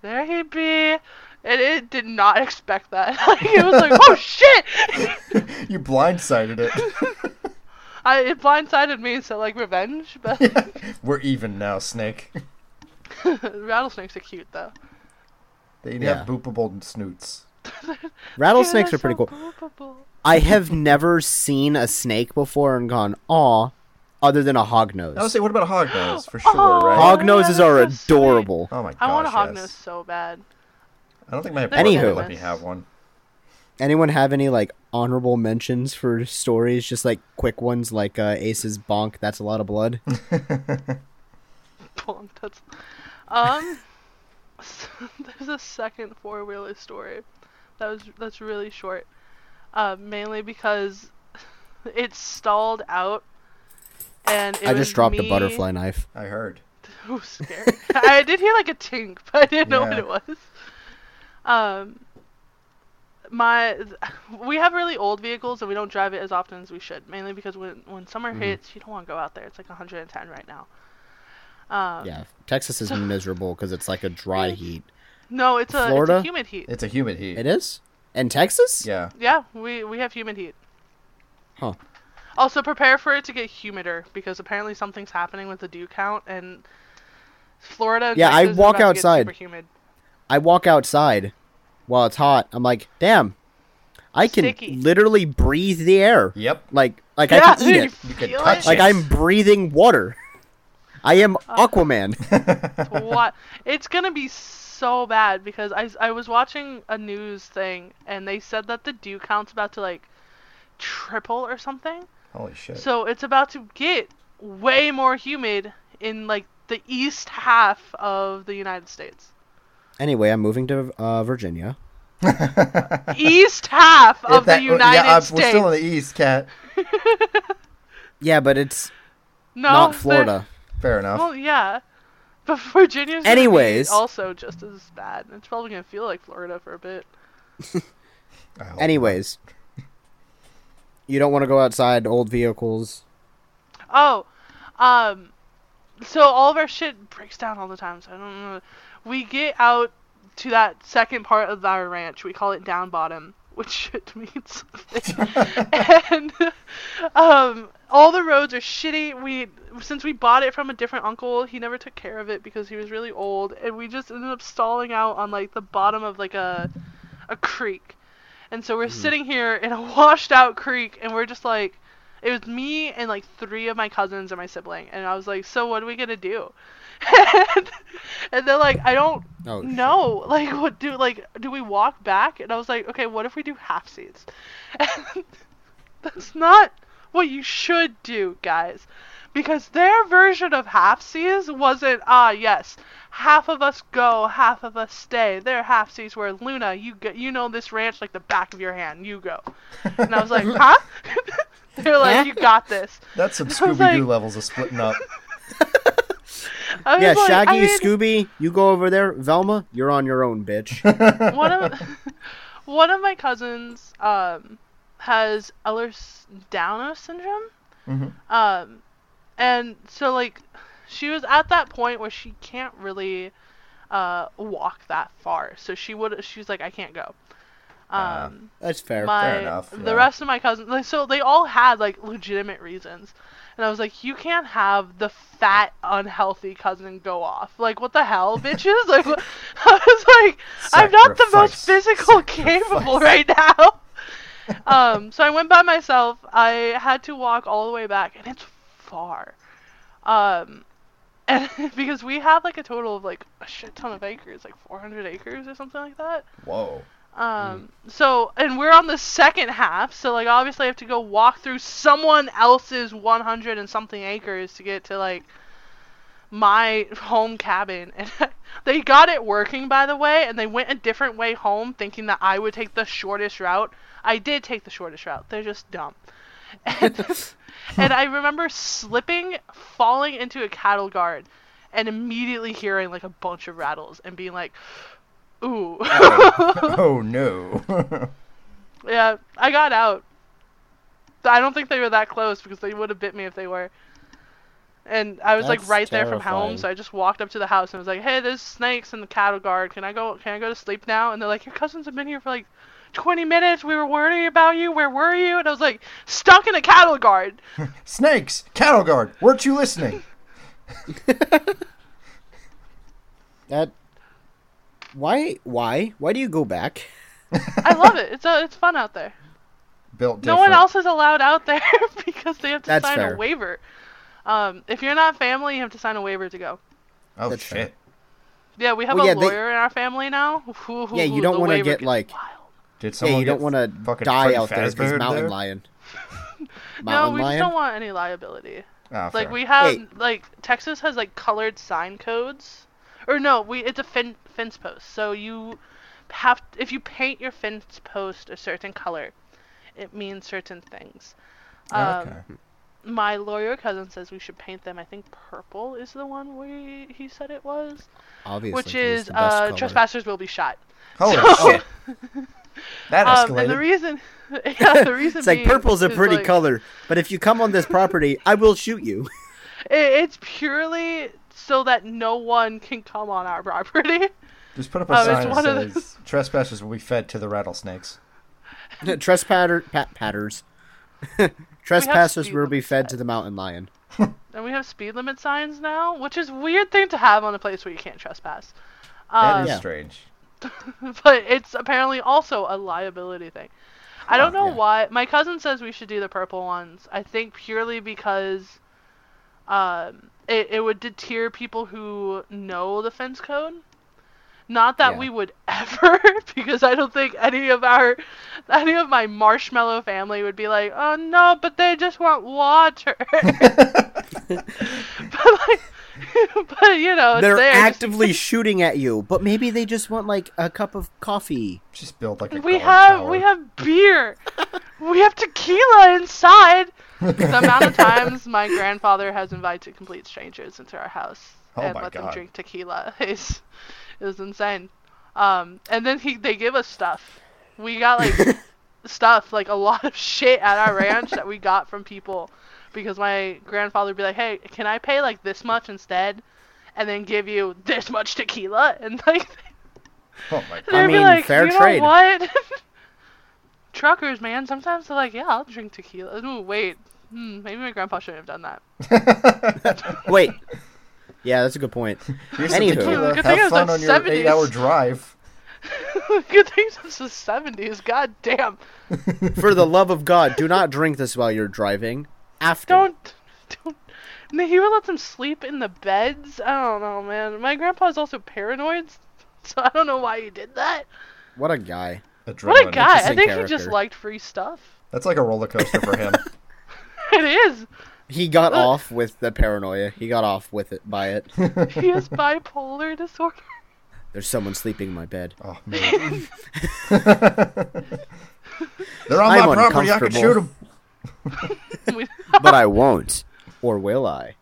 there he be. And it did not expect that. Like, it was like, "Oh shit!" you blindsided it. I it blindsided me, so like revenge. But We're even now, Snake. rattlesnakes are cute though. They Yeah. have boopable snoots. Rattlesnakes Yeah, are pretty so cool. boopable. I have never seen a snake before and gone, aw, other than a hognose. I would say, what about a hognose? For sure, Oh. right? Hog- Hognoses oh, yeah, are that's so sweet. adorable. oh my gosh, I want a yes. hognose so bad. I don't think my They're apartment Anywho. would let me have one. Anyone have any like honorable mentions for stories? Just like quick ones, like uh, Ace's bonk. That's a lot of blood. Bonk, that's um. there's a second four wheeler story that was that's really short, uh, mainly because it stalled out, and it I was just dropped me- a butterfly knife. I heard. It was scary. I did hear like a tink, but I didn't know what it was. Um, my we have really old vehicles and we don't drive it as often as we should, mainly because when when summer Mhm. hits, you don't want to go out there. It's like 110 right now. Um, Yeah, Texas is miserable because it's like a dry heat. No, it's a it's Florida? a humid heat. It's a humid heat. It is in Texas. Yeah. Yeah, we we have humid heat. Huh. Also, prepare for it to get humider because apparently something's happening with the dew count and Florida. Yeah, I walk about to get outside. super humid. I walk outside while it's hot. I'm like, damn, I can Sticky. literally breathe the air. Yep. Like, like yeah, I can eat it. You can touch it? Like I'm breathing water. I am Uh, Aquaman. what? It's gonna be so bad because I, I was watching a news thing and they said that the dew count's about to like triple or something. Holy shit. So it's about to get way more humid in like the east half of the United States. Anyway, I'm moving to uh, Virginia. east half of that- the United yeah, States. We're still in the east, cat. Yeah, but it's no, not they're- Florida. Fair enough. Well, yeah. But Virginia's gonna Anyways. also just as bad. It's probably gonna feel like Florida for a bit. Anyways, you don't want to go outside old vehicles. Oh, um, so all of our shit breaks down all the time. So I don't know. We get out to that second part of our ranch. We call it down bottom, which shit means something. and um, all the roads are shitty. We since we bought it from a different uncle, he never took care of it because he was really old, and we just ended up stalling out on like the bottom of like a a creek. And so we're sitting here in a washed out creek, and we're just like, it was me and like three of my cousins and my sibling, and I was like, so what are we gonna do? And, and they're like, I don't Oh shit. know, like what do like do we walk back? And I was like, okay, what if we do half seats? And that's not what you should do, guys. Because their version of half seas wasn't, ah, yes, half of us go, half of us stay. Their half seas were, Luna, you go, you know this ranch like the back of your hand, you go. And I was like, huh? They're like, you got this. That's some Scooby Doo like- levels of splitting up. I was Yeah, like, Shaggy, I mean, Scooby, you go over there. Velma, you're on your own, bitch. one of one of my cousins um has Ehlers-Danlos syndrome. Mhm. Um, and so like she was at that point where she can't really uh walk that far. So she would she was like I can't go. Uh, Um, That's fair. my enough, the yeah. rest of my cousins like so they all had like legitimate reasons and i was like you can't have the fat unhealthy cousin go off. Like what the hell bitches? Like what- i was like i'm not the most physical Sacrifice. capable right now. Um so i went by myself. I had to walk all the way back and it's far. Um and because we have like a total of like a shit ton of acres like 400 acres or something like that. Whoa. Um, so, and we're on the second half, so like obviously I have to go walk through someone else's 100 and something acres to get to like my home cabin. And they got it working, by the way, and they went a different way home thinking that I would take the shortest route. I did take the shortest route. They're just dumb. And, and I remember slipping, falling into a cattle guard, and immediately hearing like a bunch of rattles and being like, ooh. oh, oh no. Yeah, I got out. I don't think they were that close because they would have bit me if they were. And I was like That's right there from home, so I just walked up to the house and was like, "Hey, there's snakes in the cattle guard. Can I go? Can I go to sleep now?" And they're like, "Your cousins have been here for like 20 minutes. We were worried about you. Where were you?" And I was like, "Stuck in a cattle guard." Snakes! Cattle guard! Weren't you listening? That. Why? Why? Why do you go back? I love it. It's uh, it's fun out there. Built No one else is allowed out there because they have to That's sign fair. a waiver. Um, if you're not family, you have to sign a waiver to go. Oh That's fair. shit. Yeah, we have Well, a yeah, they- lawyer in our family now. Yeah, you don't wanna get, like- wild. Did Yeah, someone you don't get want to fucking die Freddy out there because mountain there? lion. No, Mountain we just lion. don't want any liability. Ah, Like fair. we have, Wait. like Texas has like colored sign codes, or no, we it's a fin- fence post. So you have if you paint your fence post a certain color, it means certain things. Um, Oh, okay. My lawyer cousin says we should paint them. I think purple is the one we he said it was, Obviously, which 'cause it's is the best uh, color. trespassers will be shot. Holy so- shit. That Um, escalated. and the reason, yeah, the reason It's like being purple's a pretty like, color, but if you come on this property, I will shoot you. It, it's purely so that no one can come on our property. Just put up a Oh, it's sign that one of says trespassers will be fed to the rattlesnakes. Trespasser, pat, patters. Trespassers will be fed to the mountain lion. And we have speed limit signs now, which is a weird thing to have on a place where you can't trespass. That Um, is strange. but it's apparently also a liability thing. I don't know yeah. why. My cousin says we should do the purple ones. I think purely because um, it, it would deter people who know the fence code. Not that Yeah. we would ever, because I don't think any of our, any of my marshmallow family would be like, oh no, but they just want water. but like, but you know, They're there actively shooting at you, but maybe they just want like a cup of coffee. Just build like a We have tower. we have beer. we have tequila inside. The amount of times my grandfather has invited complete strangers into our house Oh and my let them drink tequila is is insane. Um, and then he they give us stuff. We got like stuff like a lot of shit at our ranch that we got from people because my grandfather would be like, "Hey, can I pay like this much instead?" And then give you this much tequila, and like Oh my god. I They'd be mean, like, fair you know what? Truckers, man. Sometimes they're like, yeah, I'll drink tequila. Ooh, wait. Hmm, maybe my grandpa shouldn't have done that. Wait. Yeah, that's a good point. Here's Anywho. tequila. Good Have was fun the on your eight-hour drive. Good thing since the 70s. God damn. For the love of God, do not drink this while you're driving. After. Don't. Don't. And he would let them sleep in the beds. I don't know, man. My grandpa's also paranoid, so I don't know why he did that. What a guy. What a guy. I interesting think he just liked free stuff. That's like a roller coaster for him. It is. He got Look. off with the paranoia. He got off with it by it. He has bipolar disorder. There's someone sleeping in my bed. Oh man. They're on I'm my property. I can shoot them. But I won't. Or will I?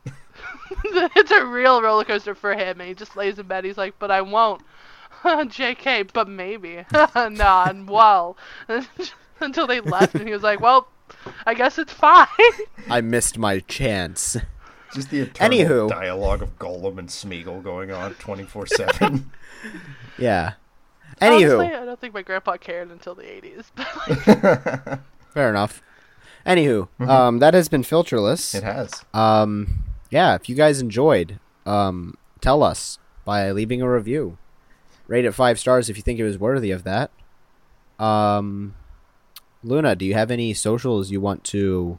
it's a real roller coaster for him, and he just lays in bed. He's like, "But I won't." Jk, but maybe. nah, and well, until they left, and he was like, "Well, I guess it's fine." I missed my chance. Just the eternal Anywho. dialogue of Gollum and Smeagol going on 24/7. Yeah. Anywho, Honestly, I don't think my grandpa cared until the 80s. But like, fair enough. Anywho, Mhm. um, that has been filterless. it has. Um, yeah, if you guys enjoyed, um, tell us by leaving a review. Rate it five stars if you think it was worthy of that. Um, Luna, do you have any socials you want to,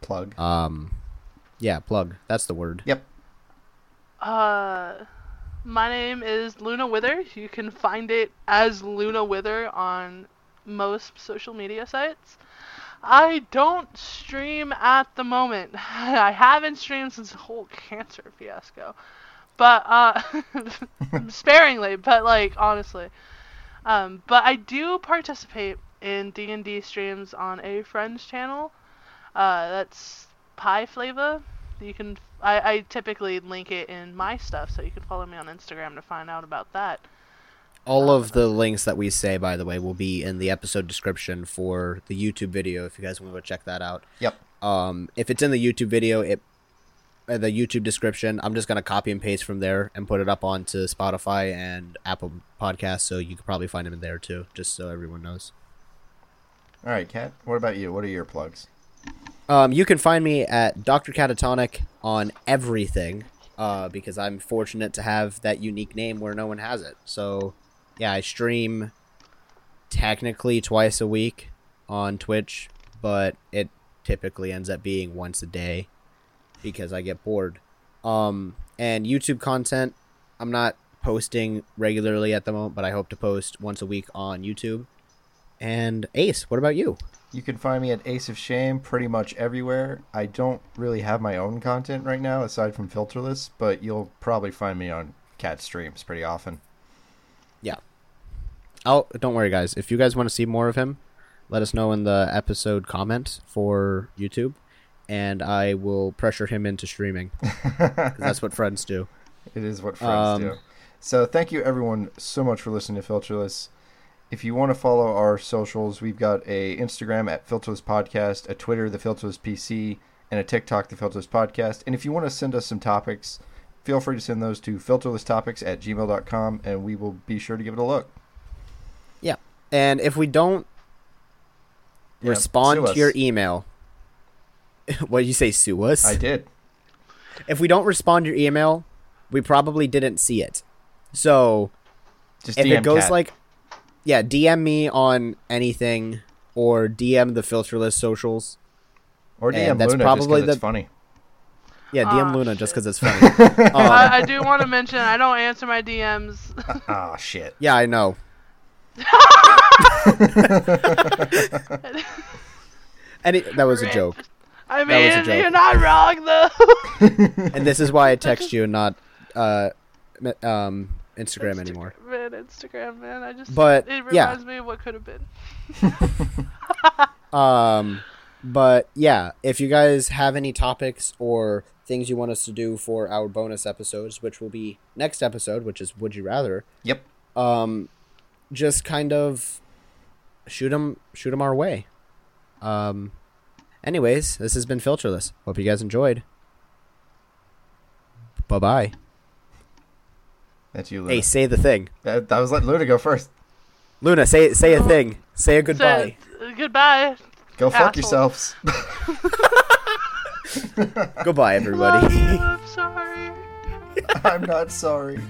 Plug. um, yeah, plug? That's the word. Yep. uh, my name is Luna Wither. You can find it as Luna Wither on most social media sites. I don't stream at the moment. I haven't streamed since the whole cancer fiasco. But uh sparingly, but like honestly. Um but I do participate in D&D streams on a friend's channel. Uh that's Pie Flavor. You can I, I typically link it in my stuff so you can follow me on Instagram to find out about that. All of the links that we say, by the way, will be in the episode description for the YouTube video if you guys want to go check that out. Yep. Um, if it's in the YouTube video, it uh, the YouTube description, I'm just gonna copy and paste from there and put it up onto Spotify and Apple Podcasts, so you could probably find them in there too, just so everyone knows. All right, Cat. What about you? What are your plugs? Um, you can find me at Dr. Catatonic on everything, uh, because I'm fortunate to have that unique name where no one has it. So, yeah, I stream technically twice a week on Twitch, but it typically ends up being once a day because I get bored. Um, and YouTube content, I'm not posting regularly at the moment, but I hope to post once a week on YouTube. And Ace, what about you? You can find me at Ace of Shame pretty much everywhere. I don't really have my own content right now aside from Filterless, but you'll probably find me on Cat streams pretty often. Yeah. Oh, don't worry, guys. If you guys want to see more of him, let us know in the episode comment for YouTube, and I will pressure him into streaming. that's what friends do. It is what friends Um, do. So thank you everyone so much for listening to Filterless. If you want to follow our socials, we've got a Instagram at Filterless Podcast, a Twitter, the Filterless PC, and a TikTok, the Filterless Podcast. And if you want to send us some topics, feel free to send those to filterlesstopics at gmail.com and we will be sure to give it a look. Yeah. And if we don't Yeah, respond to your email, what did you say, sue us? I did. If we don't respond to your email, we probably didn't see it. So Just if DM it goes like, yeah, DM me on anything or DM the filterless socials. or DM and that's Luna probably just 'cause it's the- funny. Yeah, DM Ah, Luna just because it's funny. Um, I, I do want to mention I don't answer my DMs. oh shit. yeah, I know. Any that was a joke, I That was a mean, you're not wrong though. and this is why I text you and not uh, um, Instagram anymore. Man, Instagram, man. I just. But, it yeah. reminds me of what could have been. Um, but yeah, if you guys have any topics or things you want us to do for our bonus episodes, which will be next episode, which is Would You Rather, Yep. um, just kind of shoot them, shoot them our way. Um, anyways, this has been Filterless. Hope you guys enjoyed. Bye bye. That's you, Luna. Hey, say the thing, I, I was letting Luna go first. Luna. Say say a thing. Say a goodbye. So, uh, goodbye. Go fuck Assholes. yourselves. goodbye, everybody. Love you, I'm sorry. I'm not sorry.